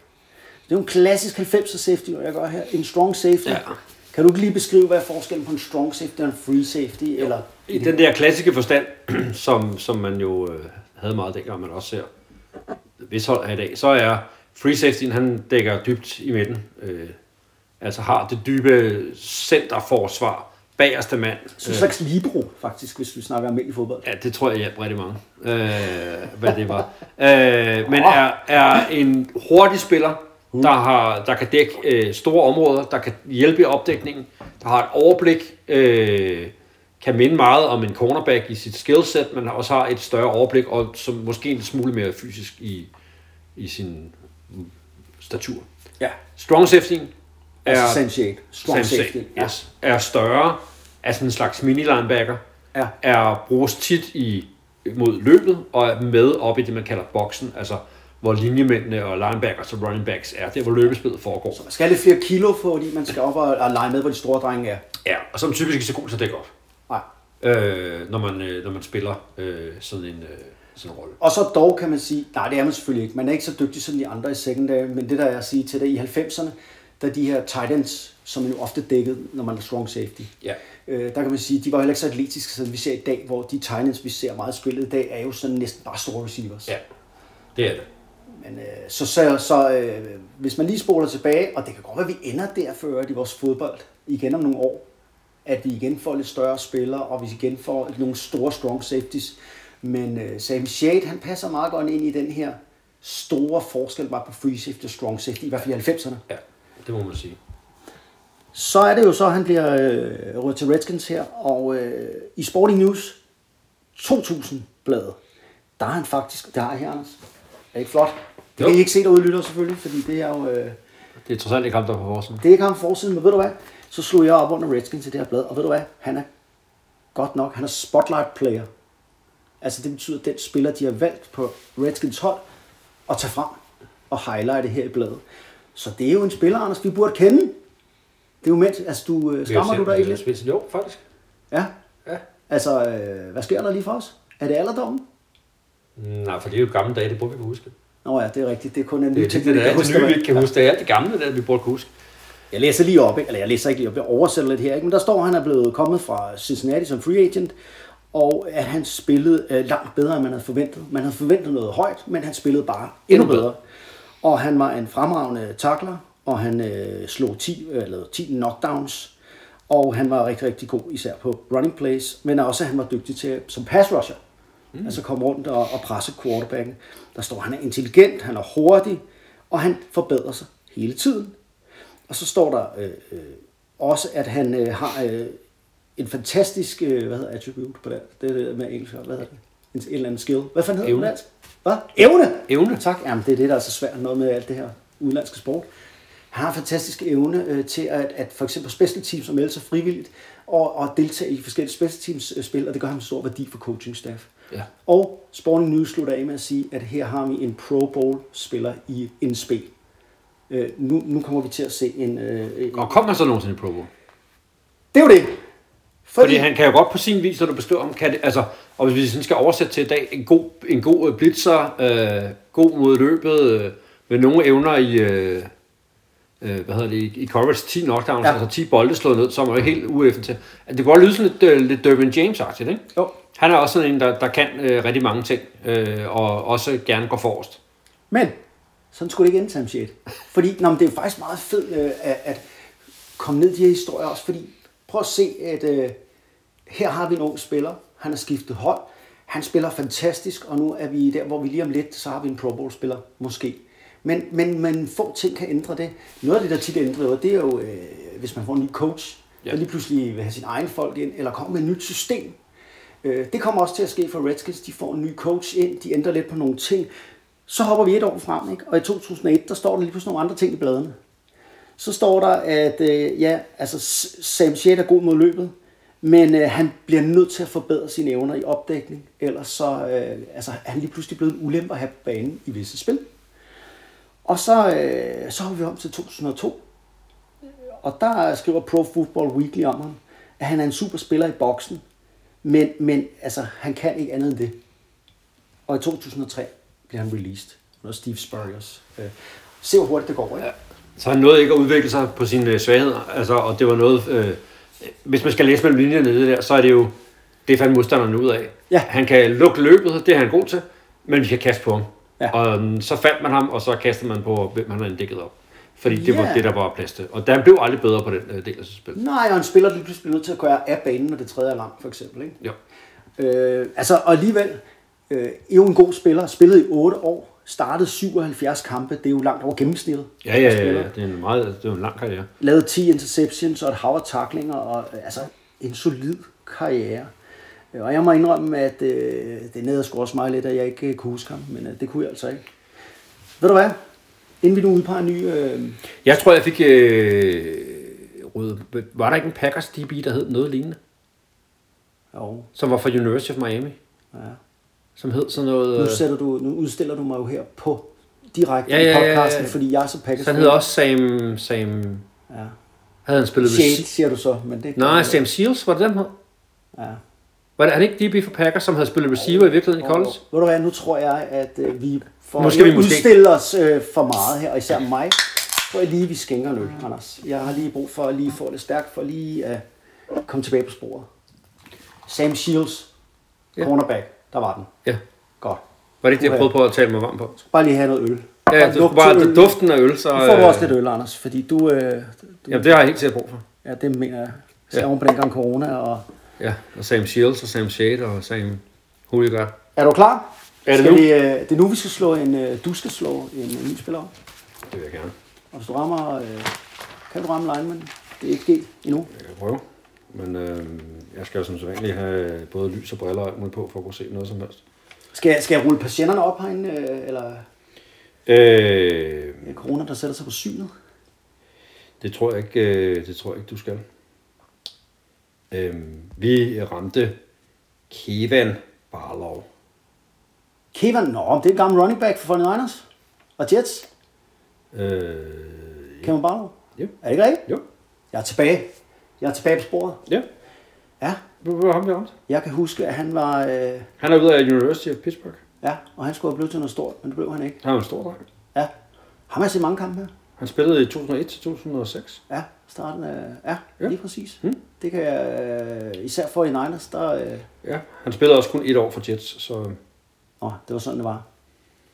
Det er jo en klassisk 90'er safety, jeg gør her. En strong safety. Ja. Kan du ikke lige beskrive, hvad er forskellen på en strong safety og en free safety? Eller I den der klassiske forstand, som, som man jo øh, havde meget dengang, man også ser hvis hold er i dag, så er free safety, han dækker dybt i midten. Øh, altså har det dybe centerforsvar, bagerste mand. Så en slags libero, faktisk, hvis vi snakker om i fodbold. Ja, det tror jeg hjælper rigtig mange, øh, hvad det var. øh, men er, er en hurtig spiller, der, har, der kan dække øh, store områder, der kan hjælpe i opdækningen, der har et overblik, øh, kan minde meget om en cornerback i sit skillset, men også har et større overblik, og som måske en smule mere fysisk i, i sin mm, statur. Ja. Strong safety er, Altså Sam Shade. Strong safety. Yes, er større, er sådan en slags mini-linebacker, Ja. er bruges tit i, mod løbet, og er med op i det, man kalder boksen, altså hvor linjemændene og linebackers og running backs er, der hvor løbespillet foregår. Man skal have lidt flere kilo, fordi man skal op og, og lege med, hvor de store drenge er. Ja, og som typisk ikke så god til at dække op, Nej. øh, når, man, øh, når man spiller øh, sådan en øh, sådan en rolle. Og så dog kan man sige, nej det er man selvfølgelig ikke, man er ikke så dygtig som de andre i secondary, men det der er at sige til dig, i 90'erne, da de her tight ends, som man jo ofte dækkede, når man er strong safety, Ja. øh, der kan man sige, de var heller ikke så atletiske, som vi ser i dag, hvor de tight ends, vi ser meget spillet i dag, er jo sådan næsten bare store receivers. Ja, det er det. Men øh, så, så, så øh, hvis man lige spoler tilbage, og det kan godt være, at vi ender der før i vores fodbold igen om nogle år, at vi igen får lidt større spillere, og vi igen får nogle store strong safeties. Men øh, Sami Shade, han passer meget godt ind i den her store forskel bare på free safety og strong safety, i hvert fald i 90'erne. Ja, det må man sige. Så er det jo så, at han bliver øh, rødt til Redskins her, og øh, i Sporting News 2000-bladet, der er han faktisk, der jeg her, Anders. Er ikke flot? Det Jo. kan I ikke se derude, lytter selvfølgelig, fordi det er jo... Øh, Det er trods alt ikke ham, der er på forsiden. det er ikke ham forsiden, men ved du hvad? Så slog jeg op under Redskins til det her blad, og ved du hvad? Han er godt nok, han er spotlight player. Altså det betyder, at den spiller, de har valgt på Redskins hold, at tage frem og highlighte her i bladet. Så det er jo en spiller, Anders, vi burde kende. Det er jo mens, altså du, øh, skammer du dig ikke lidt? Jo, faktisk. Ja. Ja. Altså, øh, hvad sker der lige for os? Er det alderdommen? Nej, for det er jo gamle dage, det burde vi kunne huske. Nå ja, det er rigtigt. Det er kun en ny Det ting, det, det, kan det huske. nye, vi ikke kan huske. Det er alt det gamle, der vi burde kunne huske. Jeg læser lige op, ikke? eller jeg læser ikke lige op, jeg oversætter lidt her, ikke? men der står, at han er blevet kommet fra Cincinnati som free agent, og at han spillede øh, langt bedre, end man havde forventet. Man havde forventet noget højt, men han spillede bare endnu bedre. Og han var en fremragende tackler, og han øh, slog 10, øh, eller 10 knockdowns, og han var rigtig, rigtig god, især på running plays, men også at han var dygtig til som pass rusher. Mm. Altså komme rundt og, og presse quarterbacken. Der står, han er intelligent, han er hurtig, og han forbedrer sig hele tiden. Og så står der øh, øh, også, at han øh, har øh, en fantastisk, øh, hvad hedder attribute på det? Det er det med engelsk, hvad hedder det? En, en eller anden skill. Hvad fanden hedder det? Hvad? Evne! Evne. Tak. Jamen, det er det, der er så svært noget med alt det her udenlandske sport. Han har en fantastisk evne øh, til at, at for eksempel special teams som melde sig frivilligt og, og deltage i forskellige special teams øh, spil, og det gør ham stor værdi for coaching staff. Ja. Og Sporting News slutter af med at sige, at her har vi en Pro Bowl spiller i en spil. Øh, nu, nu kommer vi til at se en... Øh, Og kom han så nogensinde i Pro Bowl? det er jo det. Fordi han kan jo godt på sin vis, når du beskriver ham, kan det, altså, og hvis vi sådan skal oversætte til i dag, en god, en god øh, blitzer, øh, god mod løbet, øh, med nogle evner i, øh, øh, hvad hedder det, i, i coverage, 10 knockdowns, Ja. altså 10 bolde slået ned, som er jo helt ueffen til. Det kan godt lyde sådan lidt, øh, lidt Dervin James-agtigt, ikke? Jo. Han er også sådan en, der, der kan øh, rigtig mange ting, øh, og også gerne går forrest. Men, sådan skulle det ikke ende, Sam Shade. Fordi, nå, men det er faktisk meget fedt øh, at, at komme ned i de her historier også, fordi prøv at se, at øh, her har vi en ung spiller, han har skiftet hold, han spiller fantastisk, og nu er vi der, hvor vi lige om lidt, så har vi en Pro Bowl-spiller, måske. Men, men, men få ting kan ændre det. Noget af det, der tit ændrer noget, det er jo, øh, hvis man får en ny coach, ja. Der lige pludselig vil have sin egen folk ind, eller kommer med et nyt system. Øh, det kommer også til at ske for Redskins. De får en ny coach ind, de ændrer lidt på nogle ting. Så hopper vi et år frem, ikke? og i 2001, der står der lige pludselig nogle andre ting i bladene. Så står der, at øh, ja, altså, Sam Shea er god mod løbet, men øh, han bliver nødt til at forbedre sine evner i opdækning, ellers så øh, altså, er han lige pludselig blevet en ulempe at have på banen i visse spil. Og så, øh, så har vi om til 2002, og der skriver Pro Football Weekly om ham, at han er en super spiller i boksen, men, men altså, han kan ikke andet end det. Og i 2003 bliver han released under Steve Spurriers. Øh, se hvor hurtigt det går, ikke? Ja. Så han nåede ikke at udvikle sig på sine øh, svagheder, altså, og det var noget, øh, hvis man skal læse mellem linjerne nede der, så er det jo, det fandt modstanderne ud af. Ja. Han kan lukke løbet, det er han god til, men vi kan kaste på ham. Ja. Og mm, så fandt man ham, og så kastede man på, hvem han havde dækket op. Fordi det Ja. var det, der var plads til. Og der blev aldrig bedre på den øh, del af sit spil. Nej, og en spiller lige pludselig nødt til at gøre af banen, når det tredje langt, for eksempel. Ikke? Jo. Øh, altså, og alligevel, øh, er jo en god spiller, spillet i 8 år, startede 77 kampe, det er jo langt over gennemsnittet. Ja, ja, ja, ja. Det er en meget, det er en lang karriere. Lavet 10 interceptions og et hav af tacklinger, og øh, altså en solid karriere. Øh, Og jeg må indrømme, at øh, det nede sgu også mig lidt, at jeg ikke øh, kunne huske ham, men øh, det kunne jeg altså ikke. Ved du hvad? Inden vi nu udpeger en ny... Øh, Jeg tror, jeg fik... Øh, rød, var der ikke en Packers DB, der hed noget lignende? jo, Som var fra University of Miami? ja. Som hed sådan noget... Nu, Øh, sætter du, nu udstiller du mig jo her på direkte Ja, ja, ja, i ja, podcasten, ja. fordi jeg er så Packers. Så han hedder også Sam... Sam... Ja. Havde han spillet Shade, siger du så, men det Nej, Sam Seals, var det den hed? Ja. Var det han ikke DB for Packers, som havde spillet receiver i virkeligheden i college? Ved du hvad, nu tror jeg, at øh, vi får skal vi måske- udstille os øh, for meget her, og især mig. tror jeg lige, vi skænker en øl, Anders. Jeg har lige brug for at lige få det stærkt, for lige at komme tilbage på sporet. Sam Shields, Ja. cornerback, der var den. Ja. Godt. Var det ikke det, jeg prøvede på at tale mig varm på? Bare lige have noget øl. Ja, du skulle bare øl. duften af øl, så... Nu får du øh, også lidt øl, Anders, fordi du, øh, du Jamen, det har jeg helt sikkert brug for. ja, det mener jeg. Så Ja. oven på den gang corona, og Ja, og Sam Shields og Sam Shade og Sam Hooligan. er du klar? Er det skal nu? Vi, øh, det er nu, vi skal slå en, øh, du skal slå en, øh, ny spiller op. Det vil jeg gerne. Og hvis du rammer, øh, kan du ramme lineman? Det er ikke sket endnu. Jeg kan prøve. Men øh, jeg skal jo som sædvanligt have både lys og briller og alt muligt på, for at kunne se noget som helst. Skal, jeg- skal jeg rulle patienterne op herinde, øh, eller Øh, er corona, der sætter sig på synet? det tror jeg ikke, øh, det tror jeg ikke, du skal. Øh, vi ramte Kevin Barlow. Kevin, nå, det er en gammel running back for 49ers. Og Jets. Øh, Kevin Barlow. Ja. Er det ikke rigtigt? jo. Jeg er tilbage. Jeg er tilbage på sporet. Ja, Ja, hvad var ham, vi ramte? jeg kan huske, at han var... Øh, Han er ude af University of Pittsburgh. ja, og han skulle have blevet til noget stort, men det blev han ikke. Han er en stor dreng. Ja. Ham har jeg set mange kampe her. Han spillede i 2001 til 2006. Ja, starten af... Ja, Ja. lige præcis. Hmm. Det kan jeg... Øh, især for i Niners, der... Øh, Ja, han spillede også kun et år for Jets, så Åh, det var sådan, det var.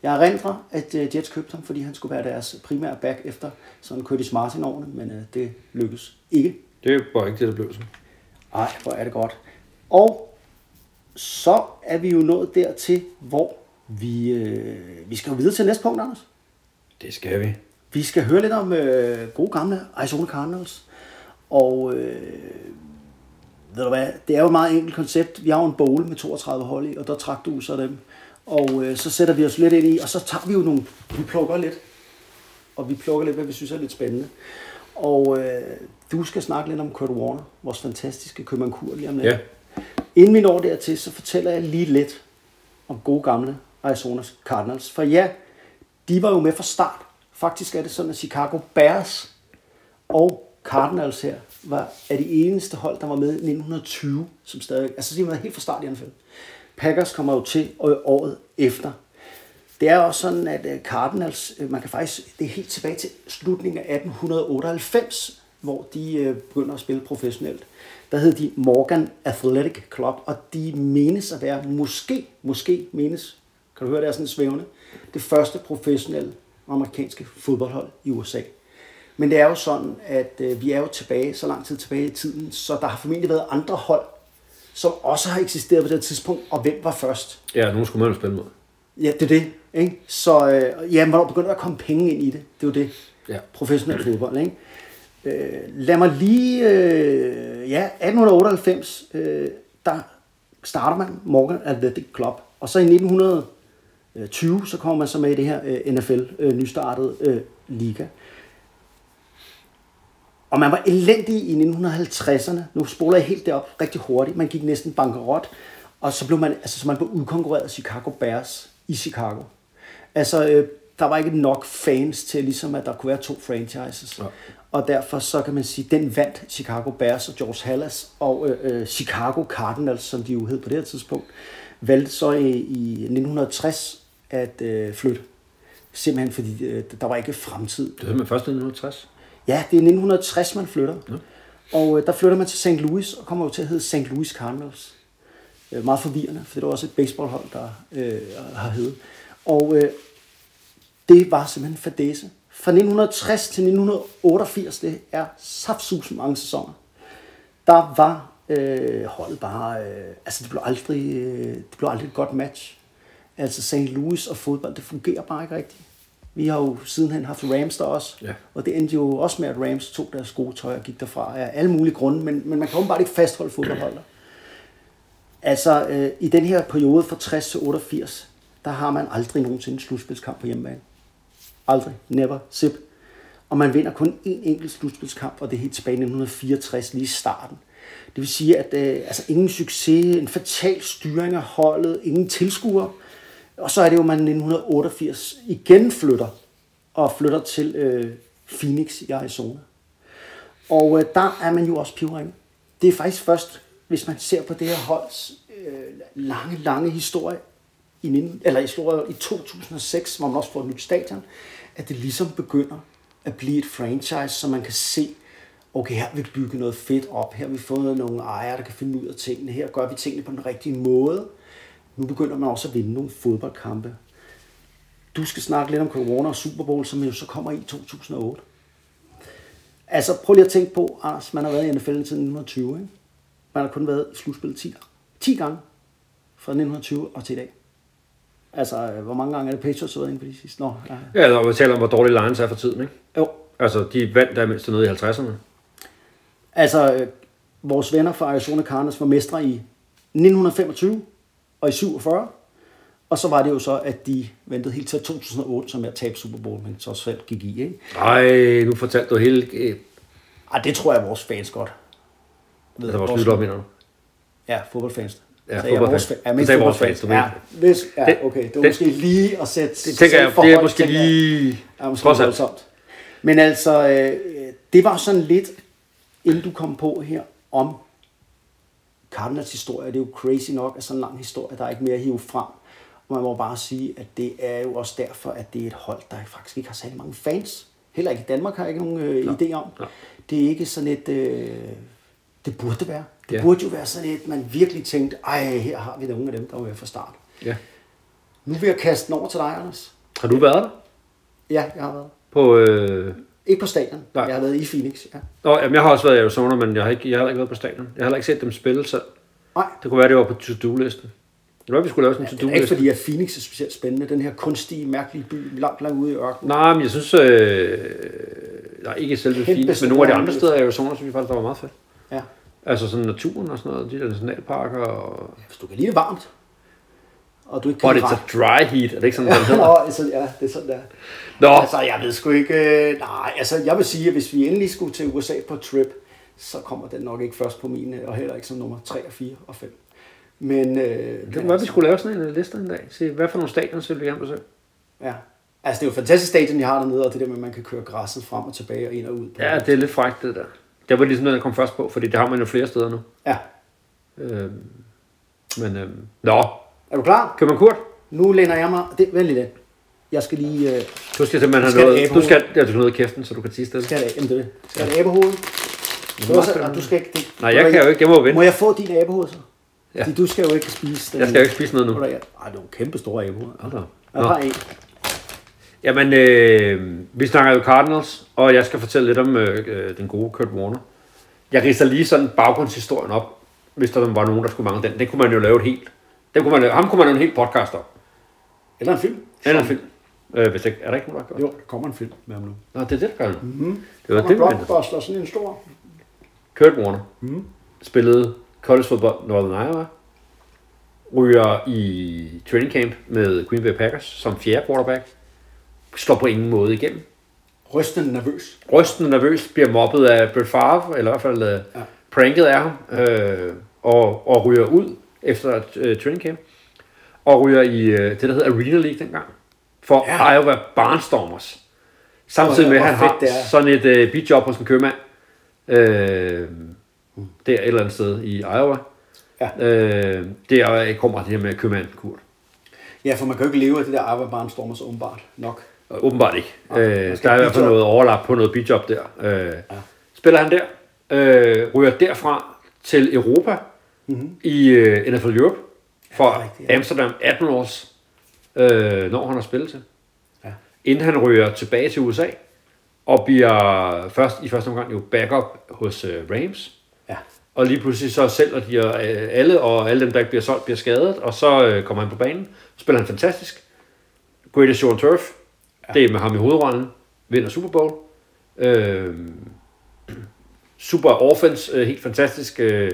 Jeg erindrer, at øh, Jets købte ham, fordi han skulle være deres primære back efter sådan Curtis Martin årene, men øh, det lykkedes ikke. det var ikke det, der blev så. Ej, hvor er det godt. Og så er vi jo nået dertil, hvor vi, øh, vi skal jo videre til næste punkt, Anders. Det skal vi. Vi skal høre lidt om øh, gode gamle Arizona Cardinals. Og øh, ved du hvad, det er jo et meget enkelt koncept. Vi har jo en bowl med 32 hold i, og der trak du så dem. Og øh, så sætter vi os lidt ind i, og så tager vi jo nogle, vi plukker lidt. Og vi plukker lidt, hvad vi synes er lidt spændende. Og øh, du skal snakke lidt om Kurt Warner, vores fantastiske købmandkur lige om lidt. Ja. Inden vi når dertil, så fortæller jeg lige lidt om gode gamle Arizona Cardinals. For ja, de var jo med fra start. Faktisk er det sådan, at Chicago Bears og Cardinals her var af de eneste hold, der var med i 1920, som stadig, altså de var helt fra start i NFL. Packers kommer jo til og året efter. Det er også sådan, at øh, Cardinals, øh, man kan faktisk, det er helt tilbage til slutningen af 1898, hvor de øh, begynder at spille professionelt. Der hed de Morgan Athletic Club, og de menes at være, måske, måske menes, kan du høre, det er sådan svævende, det første professionelle amerikanske fodboldhold i USA. Men det er jo sådan, at øh, vi er jo tilbage, så lang tid tilbage i tiden, så der har formentlig været andre hold, som også har eksisteret på det tidspunkt, og hvem var først? Ja, nogen skulle man jo spille mod. Ja, det er det. Ikke? Så øh, ja, hvornår begynder der at komme penge ind i det? Det er jo det. Ja. Professionel fodbold, ikke? Øh, lad mig lige... Øh, ja, 1898, øh, der starter man Morgan Athletic Club. Og så i 1920, så kommer man så med i det her øh, NFL, øh, øh, liga. Og man var elendig i 1950'erne. Nu spoler jeg helt derop rigtig hurtigt. Man gik næsten bankerot. Og så blev man, altså, så man blev udkonkurreret af Chicago Bears i Chicago. Altså, øh, der var ikke nok fans til, ligesom at der kunne være to franchises. Ja. Og derfor så kan man sige, den vandt Chicago Bears og George Halas og øh, øh, Chicago Cardinals, som de jo hed på det her tidspunkt, valgte så i, i 1960 at øh, flytte. Simpelthen fordi øh, der var ikke fremtid Det hed man først i 1960. Ja, det er 1960, man flytter. Ja. Og øh, der flytter man til St. Louis, og kommer jo til at hedde St. Louis Cardinals. Øh, meget forvirrende, for det var også et baseballhold, der øh, har heddet. Og øh, det var simpelthen fadese. Fra 1960 til 1988, det er saftsusen mange sæsoner, der var øh, holdet bare, øh, altså det blev, aldrig, øh, det blev aldrig et godt match. Altså St. Louis og fodbold, det fungerer bare ikke rigtigt. Vi har jo sidenhen haft Rams der også, Ja. og det endte jo også med, at Rams tog deres gode tøj og gik derfra af alle mulige grunde, men, men man kan åbenbart ikke fastholde fodboldholdet. Altså, øh, i den her periode fra 60 til 88, der har man aldrig nogensinde en slutspilskamp på hjemmebane. Aldrig. Never. Zip. Og man vinder kun én enkelt slutspilskamp, og det er helt tilbage i 1964, lige i starten. Det vil sige, at øh, altså ingen succes, en fatal styring af holdet, ingen tilskuere. Og så er det jo, at man i 1988 igen flytter, og flytter til øh, Phoenix i Arizona. Og øh, der er man jo også pivringe. Det er faktisk først, hvis man ser på det her holds øh, lange, lange historie, i, 19, eller historie i 2006, hvor man også får et nyt stadion, at det ligesom begynder at blive et franchise, så man kan se, okay, her har vi bygget noget fedt op, her har vi fået nogle ejere, der kan finde ud af tingene, her gør vi tingene på den rigtige måde. Nu begynder man også at vinde nogle fodboldkampe. Du skal snakke lidt om Corona og Super Bowl, som jo så kommer i 2008. Altså, prøv lige at tænke på, Anders, man har været i NFL siden 1920, ikke? Man har kun været i slutspillet 10 gange. 10 gange fra 1920 og til i dag. Altså, hvor mange gange er det Patriots har været inde på de sidste? Nå, ja. Ja, når vi taler om, hvor dårlige Lions er for tiden, ikke? Jo, Altså, de vandt der mindst nede i 50'erne. altså, øh, vores venner fra Arizona Cardinals var mestre i 1925 og i 47. Og så var det jo så, at de ventede helt til 2008, som jeg tabte Super Bowl, men så svært gik i, ikke? Nej, nu fortalte du hele... Øh, Ej, det tror jeg, vores fans godt ved. altså, vores lyttere, mener du? Ja, fodboldfans. Ja, Så jeg er fodboldfans. vores, mest sagde vores fans, du ja, hvis, ja, okay. Det var det- måske lige at sætte Det tænker jeg, det er måske lige... Ja, måske voldsomt. Men altså, øh, det var sådan lidt, inden du kom på her, om Cardinals historie. Det er jo crazy nok, at sådan en lang historie, der er ikke mere at hive frem. Og man må bare sige, at det er jo også derfor, at det er et hold, der faktisk ikke har særlig mange fans. Heller ikke i Danmark har jeg ikke nogen øh, idé om. Nå. Det er ikke sådan et... Øh, det burde det være. Det Ja. burde jo være sådan et, man virkelig tænkte, ej, her har vi nogle af dem, der var fra start. Ja. Nu vil jeg kaste den over til dig, Anders. Har du været der? Ja, jeg har været. På... Øh... Ikke på stadion. Nej. Jeg har været i Phoenix, ja. Nå, jamen, jeg har også været i Arizona, men jeg har, ikke, jeg har ikke været på stadion. Jeg har heller ikke set dem spille selv. Nej, Det kunne være, det var på to-do-listen. Det var, vi skulle lave sådan en det er ikke to-do-liste. fordi, at Phoenix er specielt spændende. Den her kunstige, mærkelige by, langt, langt ude i ørkenen. Nej, men jeg synes... Øh... Er ikke selve Kæmpe Phoenix, men nogle af de andre steder i Arizona, synes jeg faktisk, der var meget fedt. Ja. Altså sådan naturen og sådan noget, de der nationalparker og... Hvis du kan lide det varmt, og du ikke kan But it's a dry heat, er det ikke sådan, det Nå, hedder? altså, ja, det er sådan der. Nå, Altså, jeg ved sgu ikke... øh, Nej, altså, jeg vil sige, at hvis vi endelig skulle til USA på trip, så kommer den nok ikke først på min, øh, og heller ikke som nummer 3, 4 og 5. Men... Øh, det kunne være, vi skulle lave sådan en liste en dag. Se, hvad for nogle stadions vil vi gerne besøge? Ja. Altså, det er jo et fantastisk stadion, jeg har dernede, og det der med, at man kan køre græsset frem og tilbage og ind og ud. På Ja, det er lidt frækt, det der. Det var ligesom noget, jeg kom først på, fordi det har man jo flere steder nu. ja. Øhm, men, øhm, nå, Er du klar? kan man kurt? Nu læner jeg mig... Det, vent lige lidt. Jeg skal lige... Øh, Du skal simpelthen have det noget, du skal, ja, du skal noget i kæften, så du kan tige stille. skal jeg jamen, det det. Skal jeg have et abehoved? Du, også, spille. og du skal ikke... Det, Nej, jeg kan jo ikke, jeg må vinde. Må jeg få din abehoved så? Ja. Fordi du skal jo ikke spise den. Jeg skal jo ikke spise noget nu. Ej, det er jo kæmpe store da op. Jeg har en. Jamen, øh, vi snakker jo Cardinals, og jeg skal fortælle lidt om øh, øh, den gode Kurt Warner. Jeg rister lige sådan baggrundshistorien op, hvis der var nogen, der skulle mangle den. Det kunne man jo lave et helt. Den kunne man ham kunne man lave en helt podcast om. Eller en film. Eller en film. Øh, hvis ikke, er der ikke nogen, der gør Jo, der kommer en film med ham nu. Nå, det er det, der gør det. Mm-hmm. Det var Der det, ventede. blockbuster, sådan en stor. Kurt Warner Mm. spillede college football Northern Iowa. Ryger i training camp med Green Bay Packers som fjerde quarterback. Slår på ingen måde igennem. Rystende nervøs. Rystende nervøs, bliver mobbet af Brett Favre, eller i hvert fald øh, Ja. pranket af ham, øh, og, og ryger ud efter øh, training camp. Og ryger i øh, det, der hedder Arena League dengang. For Ja. Iowa Barnstormers. Samtidig med, at han har sådan et øh, bidjob hos en købmand. Øh, der et eller andet sted i Iowa. Ja. Øh, der kommer det her med købmand Kurt. Ja, for man kan jo ikke leve af det der Iowa Barnstormers åbenbart nok. Og Åbenbart ikke. Nej, Øh, der er i hvert fald noget overlap på noget bidjob der. Øh, ja. Spiller han der, øh, ryger derfra til Europa mm-hmm. i øh, NFL Europe for ja. Amsterdam 18 års, øh, når han har spillet til. Ja. Inden han ryger tilbage til USA og bliver først i første omgang jo backup hos øh, Rams. Ja. Og lige pludselig så sælger de øh, alle, og alle dem, der ikke bliver solgt, bliver skadet. Og så øh, kommer han på banen. Spiller han fantastisk. Greatest Show on Turf. Ja. Det er med ham i hovedrollen. Vinder Super Bowl. Øh, super offense. Øh, helt fantastisk. Øh,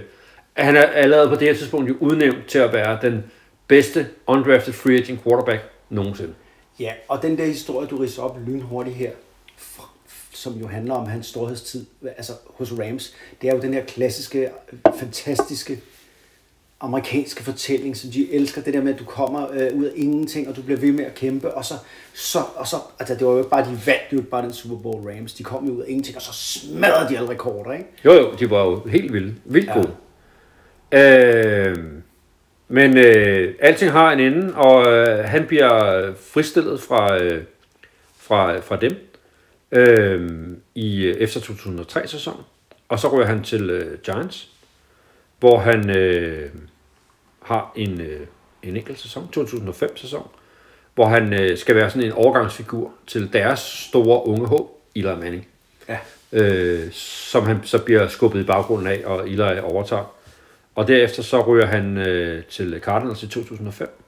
han er allerede på det her tidspunkt jo udnævnt til at være den bedste undrafted free agent quarterback nogensinde. Ja, og den der historie, du ridser op lynhurtigt her, som jo handler om hans storhedstid altså hos Rams, det er jo den her klassiske, fantastiske amerikanske fortælling, som de elsker, det der med, at du kommer øh, ud af ingenting, og du bliver ved med at kæmpe, og så, så, og så altså det var jo ikke bare, de vandt det var ikke bare den Super Bowl Rams, de kom jo ud af ingenting, og så smadrede de alle rekorder, ikke? Jo, jo, de var jo helt vilde. Vildt ja. Øh, men øh, alting har en ende, og øh, han bliver fristillet fra, øh, fra, fra dem øh, i efter 2003-sæsonen. Og så ryger han til øh, Giants, hvor han øh, har en, øh, en enkelt sæson, 2005-sæson, hvor han øh, skal være sådan en overgangsfigur til deres store unge håb, Eli Manning. Ja. Øh, som han så bliver skubbet i baggrunden af, og Eli overtager. Og derefter så ryger han øh, til Cardinals i 2005.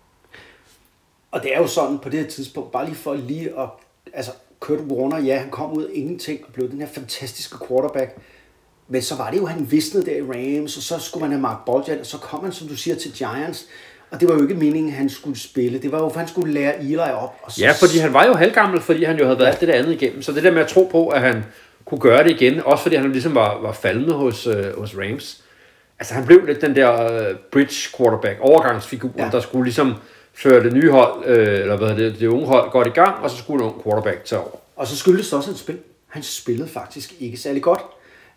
Og det er jo sådan på det her tidspunkt, bare lige for lige at, altså Kurt Warner, ja, han kom ud af ingenting og blev den her fantastiske quarterback, men så var det jo, han visnede der i Rams, og så skulle man have Mark Bolger, og så kom han, som du siger, til Giants, og det var jo ikke meningen, at han skulle spille. Det var jo, for han skulle lære Eli op. Og så Ja, fordi han var jo halvgammel, fordi han jo havde været alt det der andet igennem. Så det der med at tro på, at han kunne gøre det igen, også fordi han ligesom var, var faldende hos, øh, hos Rams. Altså han blev lidt den der øh, bridge quarterback, overgangsfigur, ja. Der skulle ligesom føre det nye hold, øh, eller hvad det, det unge hold godt i gang, og så skulle en ung quarterback tage over. Og så skyldtes det også hans spil. Han spillede faktisk ikke særlig godt.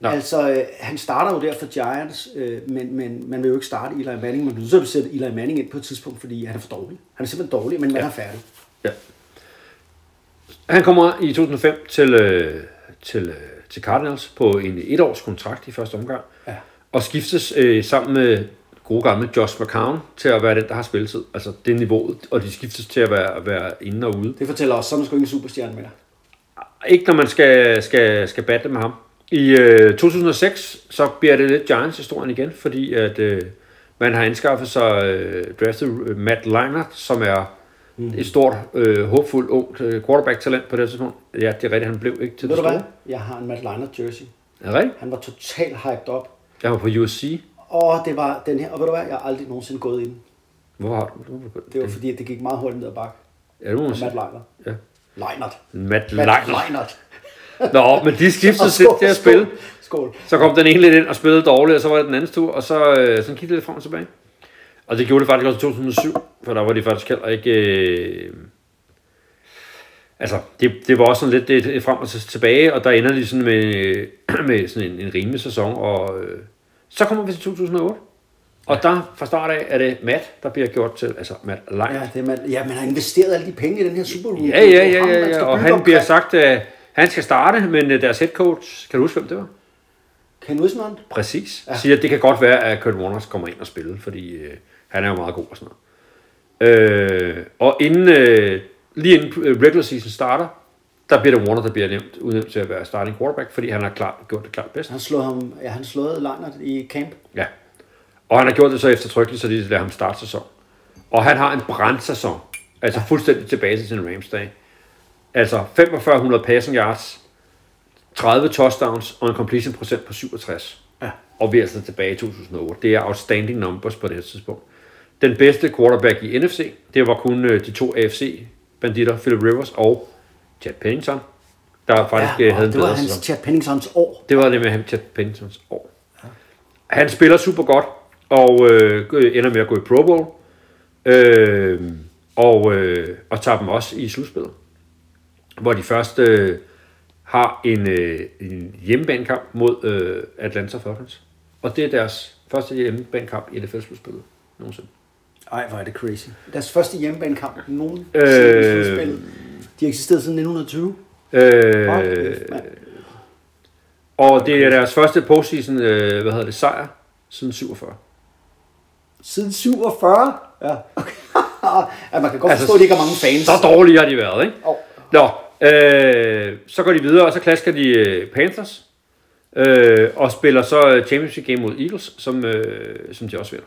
Nej. Altså, øh, han starter jo der for Giants, øh, men, men man vil jo ikke starte Eli Manning. Man bliver nødt til at sætte Eli Manning ind på et tidspunkt, fordi han er for dårlig. Han er simpelthen dårlig, men man Ja. er færdig. Ja. Han kommer i 2005 til, øh, til, øh, til Cardinals på en etårs kontrakt i første omgang. Og skiftes øh, sammen med gode gamle Josh McCown til at være den, der har spilletid. Altså det er niveauet, og de skiftes til at være, være inde og ude. Det fortæller os, så er man sgu ikke en superstjerne mere. Ikke når man skal, skal, skal batte med ham. I øh, 2006, så bliver det lidt Giants-historien igen, fordi at øh, man har anskaffet sig øh, draftet øh, Matt Leinart, som er mm. et stort, øh, håbfuldt, ungt øh, quarterback-talent på det tidspunkt. Ja, det er rigtigt, han blev ikke til Ved det du hvad? store. Jeg har en Matt Leinart jersey. Er det rigtigt? Han var totalt hyped op. Jeg var på USC. Og det var den her, og ved du hvad, jeg har aldrig nogensinde gået ind. Hvor har du? du Det var fordi, at det gik meget hurtigt ned ad bakke. Ja, det må man sige. Matt Leinart. Ja. Leinart. Matt Matt Leinart. Leinart. Nå, men de skiftede sig til at spille. Skål. Så kom den ene lidt ind og spillede dårligt, og så var det den anden tur, og så øh, sådan kiggede det lidt frem og tilbage. Og det gjorde det faktisk også i 2007, for der var de faktisk heller ikke... Øh, altså, det, det var også sådan lidt det, frem og tilbage, og der ender de sådan med, med sådan en, en rimelig sæson, og øh, så kommer vi til 2008. Og der fra start af er det Matt, der bliver gjort til, altså Matt Lang. Ja, det er man, ja, man har investeret alle de penge i den her Super Bowl. Ja, ja, ja, ja, ja. og han bliver sagt, at han skal starte, men øh, deres head coach, kan du huske, hvem det var? Ken Wismont? Præcis. Ja. Siger, at det kan godt være, at Kurt Warner kommer ind og spiller, fordi øh, han er jo meget god og sådan noget. Øh, og inden, øh, lige inden øh, regular season starter, der bliver det Warner, der bliver nævnt, udnævnt til at være starting quarterback, fordi han har klart, gjort det klart bedst. Han slog ham, ja, han slået Leinart i camp. Ja. Og han har gjort det så eftertrykkeligt, så de lader ham starte sæson. Og han har en brandsæson. Altså fuldstændig tilbage til sin Rams-dag. Altså 4500 passing yards, 30 touchdowns og en completion procent på 67. Ja. Og vi er altså tilbage i 2008. Det er outstanding numbers på det her tidspunkt. Den bedste quarterback i NFC, det var kun øh, de to AFC-banditter, Philip Rivers og Chad Pennington, der faktisk ja, og havde en det var bedre hans sæson. Chad Penningtons år. Det var det med ham, Chad Penningtons år. Han spiller super godt, og øh, ender med at gå i Pro Bowl, øh, og, øh, og tager dem også i slutspillet. Hvor de først øh, har en, øh, en hjemmebanekamp mod øh, Atlanta Falcons. Og det er deres første hjemmebanekamp i NFL-slutspillet nogensinde. Ej, hvor er det crazy. Deres første hjemmebanekamp nogen Øh. øh... De har eksisteret siden 1920. Øh, mand. og det er deres første postseason, øh, hvad hedder det, sejr siden 47. Siden 47? Ja. Okay. ja, man kan godt Altså, forstå, at de ikke har mange fans. Så dårlige har de været, ikke? Åh. Nå, øh, så går de videre, og så klasker de øh, Panthers, øh, og spiller så øh, championship game mod Eagles, som, øh, som de også vinder.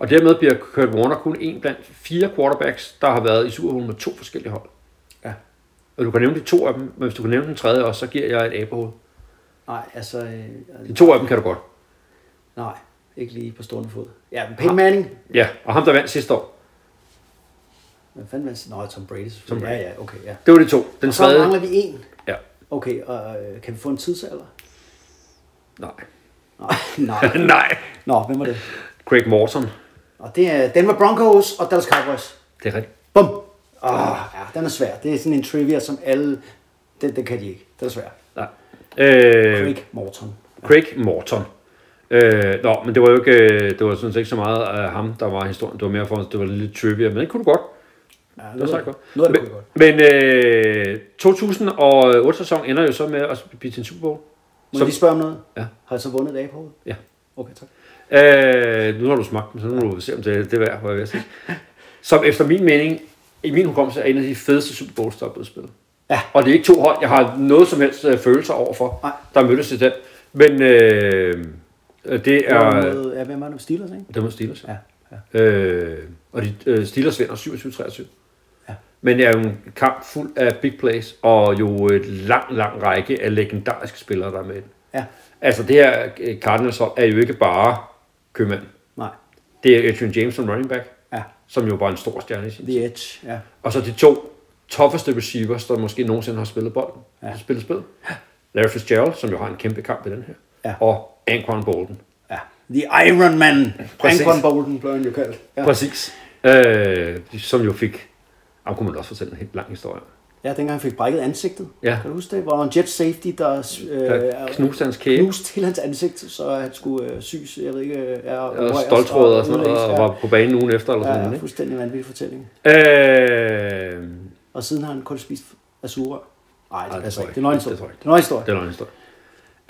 Og dermed bliver Kurt Warner kun en blandt fire quarterbacks, der har været i Super Bowl med to forskellige hold. Ja. Og du kan nævne de to af dem, men hvis du kan nævne den tredje også, så giver jeg et abehoved. Nej, altså... Øh, De to af dem kan du godt. nej, ikke lige på stående fod. Ja, men Peyton Manning. Ja, og ham der vandt sidste år, Hvad fanden var det? Nå, Tom Brady. Tom. Brady. Ja, ja, okay, ja. det var de to. Den Og så tredje, mangler vi en. ja, Okay, og øh, kan vi få en tidsalder? nej. Nej, nej. nej. Nå, hvem var det? Craig Morton. Og det er Denver Broncos og Dallas Cowboys. Det er rigtigt. Bum! Åh, ja, den er svær. Det er sådan en trivia, som alle... Den, den kan de ikke. Den er svær. Nej. Øh, Craig Morton. Craig Morton. Øh, nå, men det var jo ikke, øh, det var sådan set ikke så meget af ham, der var historien. Det var mere for, at det var lidt trivia, men det kunne du godt. Ja, Det var sagt godt. Noget det men, godt. men øh, 2008 sæson ender jo så med at blive til en Super Bowl. Må jeg lige spørge om noget? Ja. Har jeg så vundet et af på hovedet? Ja. Okay, tak. Øh, nu har du smagt den, så nu må du se, om det, det er værd, hvad jeg vil sige. Som efter min mening, i min hukommelse, er en af de fedeste Super Bowls, der er blevet spillet. Ja. Og det er ikke to hold, jeg har noget som helst øh, følelser overfor, Nej. der mødtes til den. Men øh, det er... ja, hvem var det? Steelers, ikke? Det må Steelers. Ja. ja. Øh, og de, øh, Steelers vinder 27-23. Ja. Men det er jo en kamp fuld af big plays, og jo et lang, lang række af legendariske spillere, der er med. i. Ja. Altså det her øh, Cardinals hold er jo ikke bare købmand. Nej. Det er Adrian James som running back, Ja. som jo var en stor stjerne i sin. The Edge, ja. Og så de to tougheste receivers, der måske nogensinde har spillet bolden. Ja. Ja. Spillet spil. Larry Fitzgerald, som jo har en kæmpe kamp i den her. Ja. Og Anquan Bolden. ja. The Iron Man. Præcis. Anquan Bolden blev han jo kaldt. Ja. Ja. Præcis. Øh, som jo fik... Ham kunne man også fortælle en helt lang historie. om. Ja, dengang han fik brækket ansigtet. Ja. Kan du huske det? Hvor en jet safety, der øh, Der knuste hans kæbe. knuste hele hans ansigt, så han skulle øh, syes, jeg ved ikke, øh, er Og stoltråd og sådan noget, og var på banen ugen efter eller Ja, sådan ja, noget. fuldstændig vanvittig fortælling. ikke? Øh, Og siden har han kun spist azura. Nej, det det ikke. jeg Det er en ikke. historie. Det ikke. Det er en historie. Det er en historie.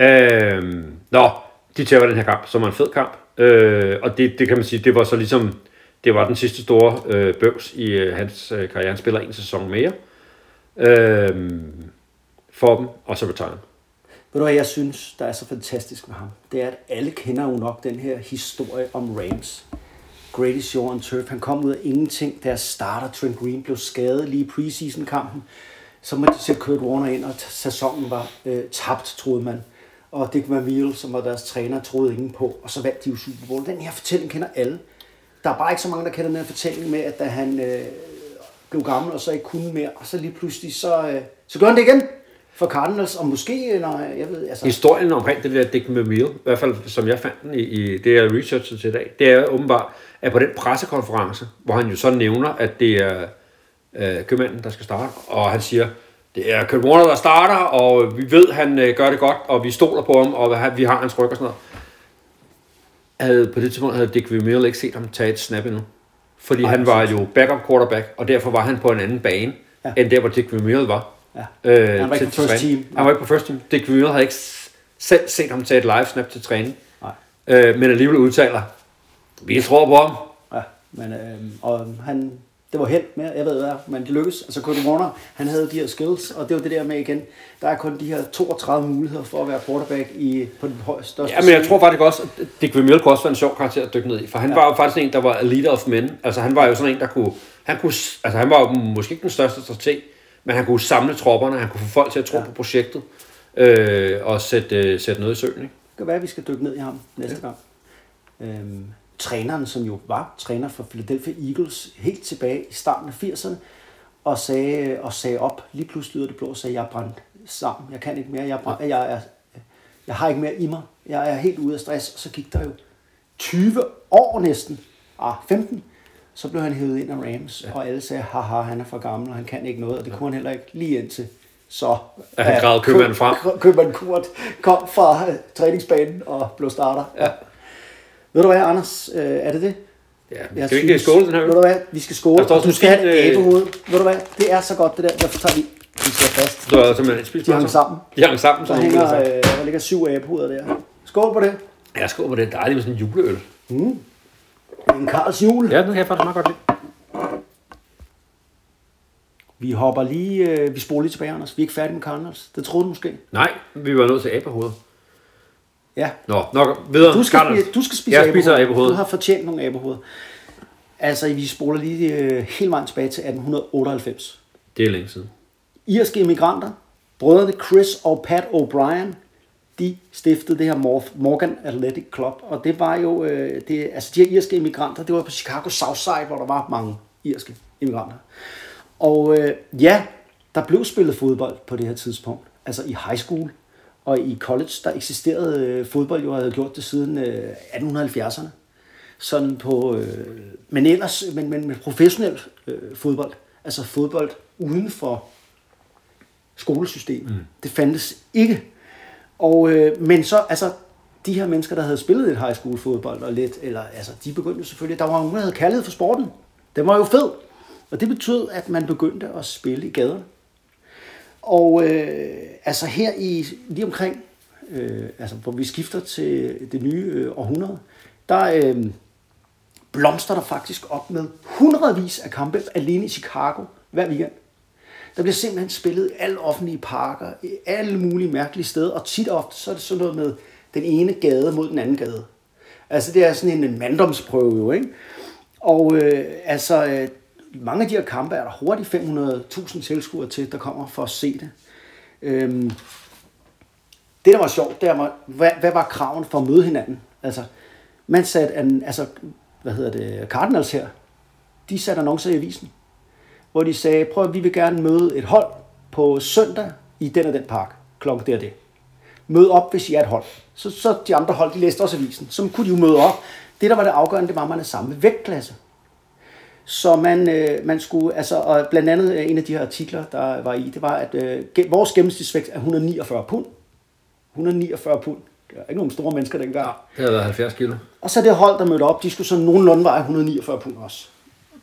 Øh, nå, de tager den her kamp, som er en fed kamp. Øh, og det, det kan man sige, det var så ligesom, det var den sidste store øh, bøvs i øh, hans øh, karriere. Han spiller en sæson mere øh, Øhm, for dem, og så retire. Ved du hvad jeg synes, der er så fantastisk med ham? Det er, at alle kender jo nok den her historie om Rams. Greatest Show on turf. Han kom ud af ingenting, da starter Trent Green blev skadet lige i preseason-kampen. Så måtte de sætte Kurt Warner ind, og sæsonen var øh, tabt, troede man. Og Dick Vermeil, som var deres træner, troede ingen på. Og så vandt de jo Super Bowl. Den her fortælling kender alle. Der er bare ikke så mange, der kender den her fortælling med, at da han øh, blev gammel og så ikke kunne mere, og så lige pludselig, så, øh, så gør han det igen for Cardinals, og måske, når jeg ved, altså... Historien omkring det der Dick Vermeil, i hvert fald som jeg fandt den i, i det, jeg researchet til i dag, det er åbenbart, at på den pressekonference, hvor han jo så nævner, at det er øh, købmanden, der skal starte, og han siger, det er Kurt Warner, der starter, og vi ved, han øh, gør det godt, og vi stoler på ham, og vi har hans ryg og sådan noget. Havde, på det tidspunkt havde Dick Vermeil ikke set ham tage et snap endnu. Fordi Nej, han var jo backup quarterback, og derfor var han på en anden bane, Ja. end der, hvor Dick Vermeil var. Ja. Øh, Han var ikke til- på first team. Han var ikke på first team. Dick Vermeil havde ikke selv set ham tage et live snap til træning. Nej. Øh, men alligevel udtaler, vi tror på ham. Ja, men øh, og han, det var held med, jeg ved hvad, men det lykkedes. Altså Kurt Warner, han havde de her skills, og det var det der med igen, der er kun de her 32 muligheder for at være quarterback i, på den højeste største Ja, men jeg tror faktisk også, at Dick Vermeil kunne også være en sjov karakter at dykke ned i. For han ja. var jo faktisk en, der var a leader of men. Altså han var jo sådan en, der kunne... Han, kunne, altså, han var jo måske ikke den største strateg, men han kunne samle tropperne, han kunne få folk til at tro ja. på projektet, øh, og sætte, øh, sætte noget i søen. Ikke? Det kan være, at vi skal dykke ned i ham næste ja. gang. Øhm, træneren, som jo var træner for Philadelphia Eagles helt tilbage i starten af 80'erne, og sagde, og sagde op, lige pludselig ud af det blå, og sagde, jeg er brændt sammen, jeg kan ikke mere, jeg, er brændt, jeg, er, jeg har ikke mere i mig, jeg er helt ude af stress, og så gik der jo 20 år næsten, ah, 15, så blev han hævet ind af Rams, ja. og alle sagde, haha, han er for gammel, og han kan ikke noget, og det kunne han heller ikke lige indtil. Så At han gravede købmanden frem. Kø- Købmand Kurt kom fra træningsbanen og blev starter. Ja. Ved du hvad, Anders? Øh, er det det? Ja, Jeg skal vi ikke skåle den her? Ved du hvad? Vi skal skåle. Der du skal have et øh, æbehoved. Ved du hvad? Det er så godt, det der. Derfor tager vi... Vi skal fast. Du har simpelthen spist De hang sammen. De hang sammen, Der som hænger, øh, der ligger syv æbehoveder der. Skål på det. Jeg skål på det. Dejligt med sådan en juleøl. En Karls jul. Ja, den kan jeg faktisk meget godt lide. Vi hopper lige... Øh, vi spoler lige tilbage, Anders. Vi er ikke færdige med Cardinals. Det troede du måske. Nej, vi var nødt til abehovedet. Ja. Nå, nok videre. Du skal, spise, du skal spise Jeg spiser abehoved. Du har fortjent nogle abehoved. Altså, vi spoler lige øh, helt vejen tilbage til 1898. Det er længe siden. irske immigranter, brødrene Chris og Pat O'Brien, de stiftede det her Morgan Athletic Club, og det var jo, øh, det, altså de her irske immigranter, det var på Chicago Southside, hvor der var mange irske immigranter. Og øh, ja, der blev spillet fodbold på det her tidspunkt, altså i high school og i college, der eksisterede øh, fodbold jo, havde gjort det siden øh, 1870'erne. sådan på, øh, men ellers, men, men med professionel øh, fodbold, altså fodbold uden for skolesystemet. Mm. Det fandtes ikke. Og, øh, men så, altså, de her mennesker, der havde spillet lidt high school fodbold og lidt, eller, altså, de begyndte selvfølgelig, der var nogen, der havde kærlighed for sporten. Den var jo fed. Og det betød, at man begyndte at spille i gaderne. Og øh, altså her i lige omkring, øh, altså hvor vi skifter til det nye øh, århundrede, der øh, blomster der faktisk op med hundredvis af kampe alene i Chicago hver weekend. Der bliver simpelthen spillet i alle offentlige parker, i alle mulige mærkelige steder, og tit og ofte så er det sådan noget med den ene gade mod den anden gade. Altså det er sådan en manddomsprøve jo, ikke? Og øh, altså, øh, mange af de her kampe er der hurtigt 500.000 tilskuere til, der kommer for at se det. Øhm, det, der var sjovt, det var, hvad, hvad var kraven for at møde hinanden? Altså, man satte, en, altså, hvad hedder det, Cardinals her, de satte annoncer i avisen, hvor de sagde, prøv at vi vil gerne møde et hold på søndag i den og den park, klokken der og det. Mød op, hvis I er et hold. Så, så de andre hold, de læste også avisen. Så kunne de jo møde op. Det, der var det afgørende, det var, at man er samme vægtklasse. Så man, øh, man skulle, altså, og blandt andet øh, en af de her artikler, der var i, det var, at øh, vores gennemsnitsvægt er 149 pund. 149 pund. Det er ikke nogen store mennesker dengang. Ja. Det havde været 70 kilo. Og så det hold, der mødte op, de skulle sådan nogenlunde veje 149 pund også.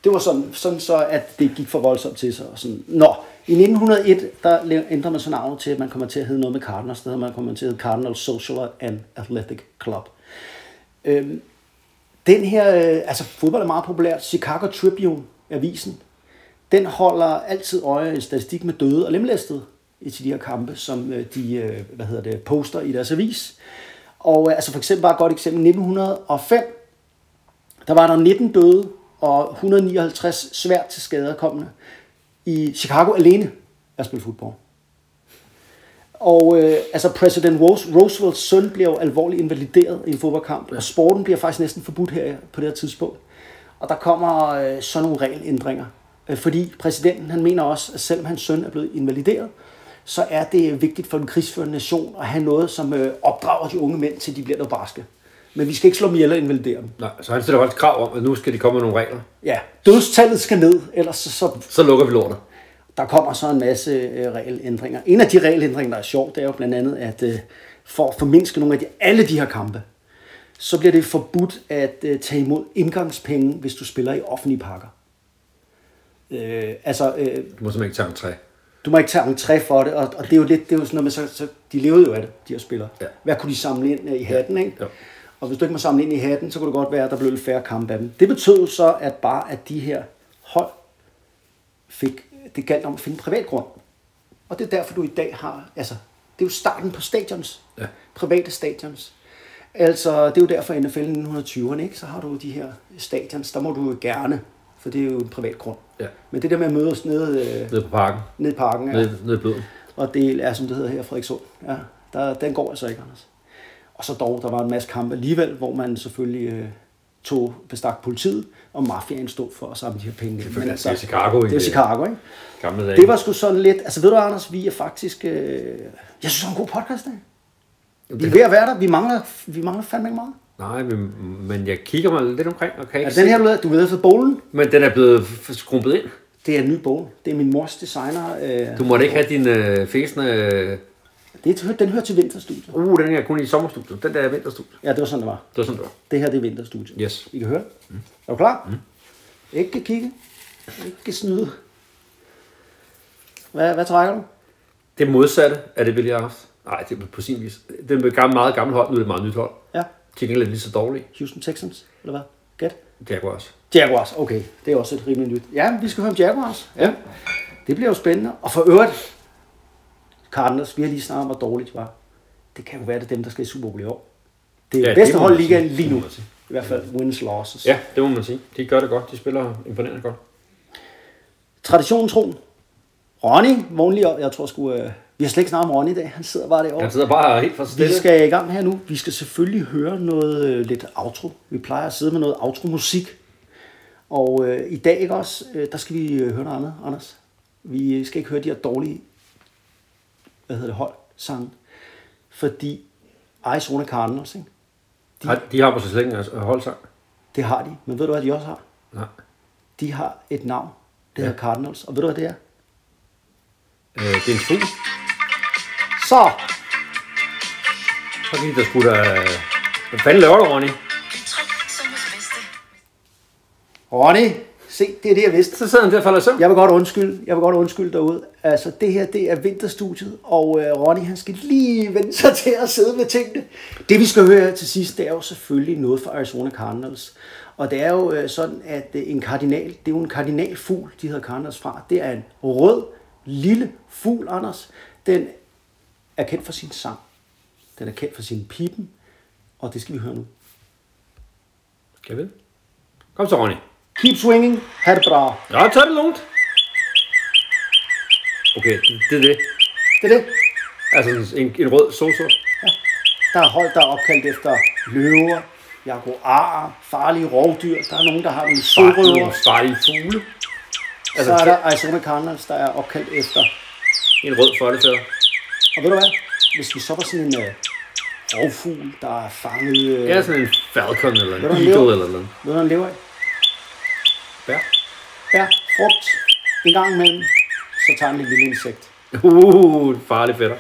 Det var sådan, sådan så, at det gik for voldsomt til sig. Og sådan. Nå, i 1901, der ændrer man så navnet til, at man kommer til at hedde noget med Cardinals. Der man kommer til at hedde Cardinals Social and Athletic Club. Øhm, den her, øh, altså fodbold er meget populært. Chicago Tribune, avisen, den holder altid øje i statistik med døde og lemlæstede i til de her kampe, som øh, de øh, hvad hedder det, poster i deres avis. Og øh, altså for eksempel bare et godt eksempel, 1905, der var der 19 døde og 159 svært til skader kommende i Chicago alene at spille fodbold. Og øh, altså præsident Rose, Roosevelts søn bliver jo alvorligt invalideret i en fodboldkamp, og sporten bliver faktisk næsten forbudt her på det her tidspunkt. Og der kommer øh, sådan nogle regelændringer, øh, fordi præsidenten han mener også, at selvom hans søn er blevet invalideret, så er det vigtigt for en krigsførende nation at have noget, som øh, opdrager de unge mænd til, de bliver noget barske. Men vi skal ikke slå dem ihjel og invalidere dem. Nej, så han stiller også krav om, at nu skal de komme med nogle regler. Ja, dødstallet skal ned, ellers så, så Så lukker vi lortet. Der kommer så en masse øh, regelændringer. En af de regelændringer, der er sjovt, det er jo blandt andet, at øh, for at formindske nogle af de, alle de her kampe, så bliver det forbudt at øh, tage imod indgangspenge, hvis du spiller i offentlige parker. Øh, altså, øh, Du må simpelthen ikke tage en træ. du må ikke tage entré for det, og, og det er jo lidt, det er jo sådan noget med, så, så de levede jo af det, de her spillere. Ja. Hvad kunne de samle ind øh, i hatten, ikke? Jo. Og hvis du ikke må samle ind i hatten, så kunne det godt være, at der blev lidt færre kampe af dem. Det betød så, at bare at de her hold fik, det galt om at finde privat grund. Og det er derfor, du i dag har, altså, det er jo starten på stadions. Ja. Private stadions. Altså, det er jo derfor i NFL i 1920'erne, ikke? Så har du de her stadions, der må du jo gerne, for det er jo en privat grund. Ja. Men det der med at mødes nede, øh, Nede på parken. nede i parken, ja. Nede, nede i bløden. Og det er, som det hedder her, Frederikssund. Ja, der, den går altså ikke, Anders. Og så dog, der var en masse kampe alligevel, hvor man selvfølgelig øh, tog bestak politiet, og mafiaen stod for at samle de her penge. ind. Selvfølgelig, det er Chicago, Det er? Chicago, ikke? Gamle dage. Det var sgu sådan lidt... Altså ved du, Anders, vi er faktisk... Øh, jeg synes, det er en god podcast, det. Vi er ved at være der. Vi mangler, vi mangler fandme ikke meget. Nej, men, men jeg kigger mig lidt omkring og kan ikke Er den her, du ved, du ved efter bowlen? Men den er blevet skrumpet ind. Det er en ny bowl. Det er min mors designer. Øh, Du måtte ikke have din øh, fæsende... Det, den hører til vinterstudiet. uh, den er kun i sommerstudiet. Den der er vinterstudiet. Ja, det var sådan, det var. Det var sådan, det var. Det her, det er vinterstudiet. Yes. I kan høre. Mm. Er du klar? Mm. Ikke kigge. Ikke snyde. Hvad, hvad trækker du? Det modsatte af det, vi lige har haft. Nej, det er på sin vis. Det er et meget gammelt hold, nu er det et meget nyt hold. Ja. Til gengæld er lige så dårligt. Houston Texans, eller hvad? Gæt. Jaguars. Jaguars, okay. Det er også et rimelig nyt. Ja, vi skal høre om Jaguars. Ja. Det bliver jo spændende. Og for øvrigt, Cardinals, vi har lige snakket om, hvor dårligt det var. Det kan jo være, det er dem, der skal i Super Bowl i år. Det er Ja, det bedste hold ligaen lige nu. I hvert fald wins losses. Ja, det må man sige. De gør det godt. De spiller imponerende godt. Traditionen tro. Ronny, vognlig op. Jeg tror sgu, øh, vi har slet ikke snakket om Ronny i dag. Han sidder bare derovre. Han sidder bare helt for sig Vi stille. skal i gang her nu. Vi skal selvfølgelig høre noget øh, lidt outro. Vi plejer at sidde med noget outro-musik. Og øh, i dag ikke også, øh, der skal vi øh, høre noget andet, Anders. Vi skal ikke høre de her dårlige, hvad hedder det, hold sange. Fordi Arizona Cardinals, ikke? De, de har på sig slet ikke en holdsang. Det har de, men ved du hvad de også har? Nej. De har et navn, det hedder Cardinals, og ved du hvad det er? Øh, det er en fugl. Så, Så gik der sgu da... Hvad fanden laver du, Ronny? Ronny, se, det er det, jeg vidste. Så sidder han der og falder søvn. Jeg vil godt undskylde, jeg vil godt undskylde derude. Altså, det her, det er vinterstudiet, og øh, Ronny, han skal lige vende sig til at sidde med tingene. Det, vi skal høre til sidst, det er jo selvfølgelig noget fra Arizona Cardinals. Og det er jo øh, sådan, at øh, en kardinal, det er jo en kardinalfugl, de hedder Cardinals fra. Det er en rød, lille fugl, Anders. Den er kendt for sin sang. Den er kendt for sin pipen, og det skal vi høre nu. Skal vi? Kom så, Ronny. Keep swinging, ha' det bra. Ja, tag det lugnt. Okay, det, det er det. Det er det. Altså en, en rød soso. Der er hold, der er opkaldt efter løver, jaguarer, farlige rovdyr. Der er nogen, der har nogle sørøver. Farlige fugle. Så er der Arizona Cardinals, der er opkaldt efter. En rød foldefætter. Og ved du hvad? Hvis vi så var sådan en uh, rovfugl, der er fanget... Uh, Ja, sådan en falcon eller en han eagle eller noget. Ved du, hvad den lever af? Ja. Ja, frugt. En gang imellem, så tager den et lille insekt. Uh, farlig fætter.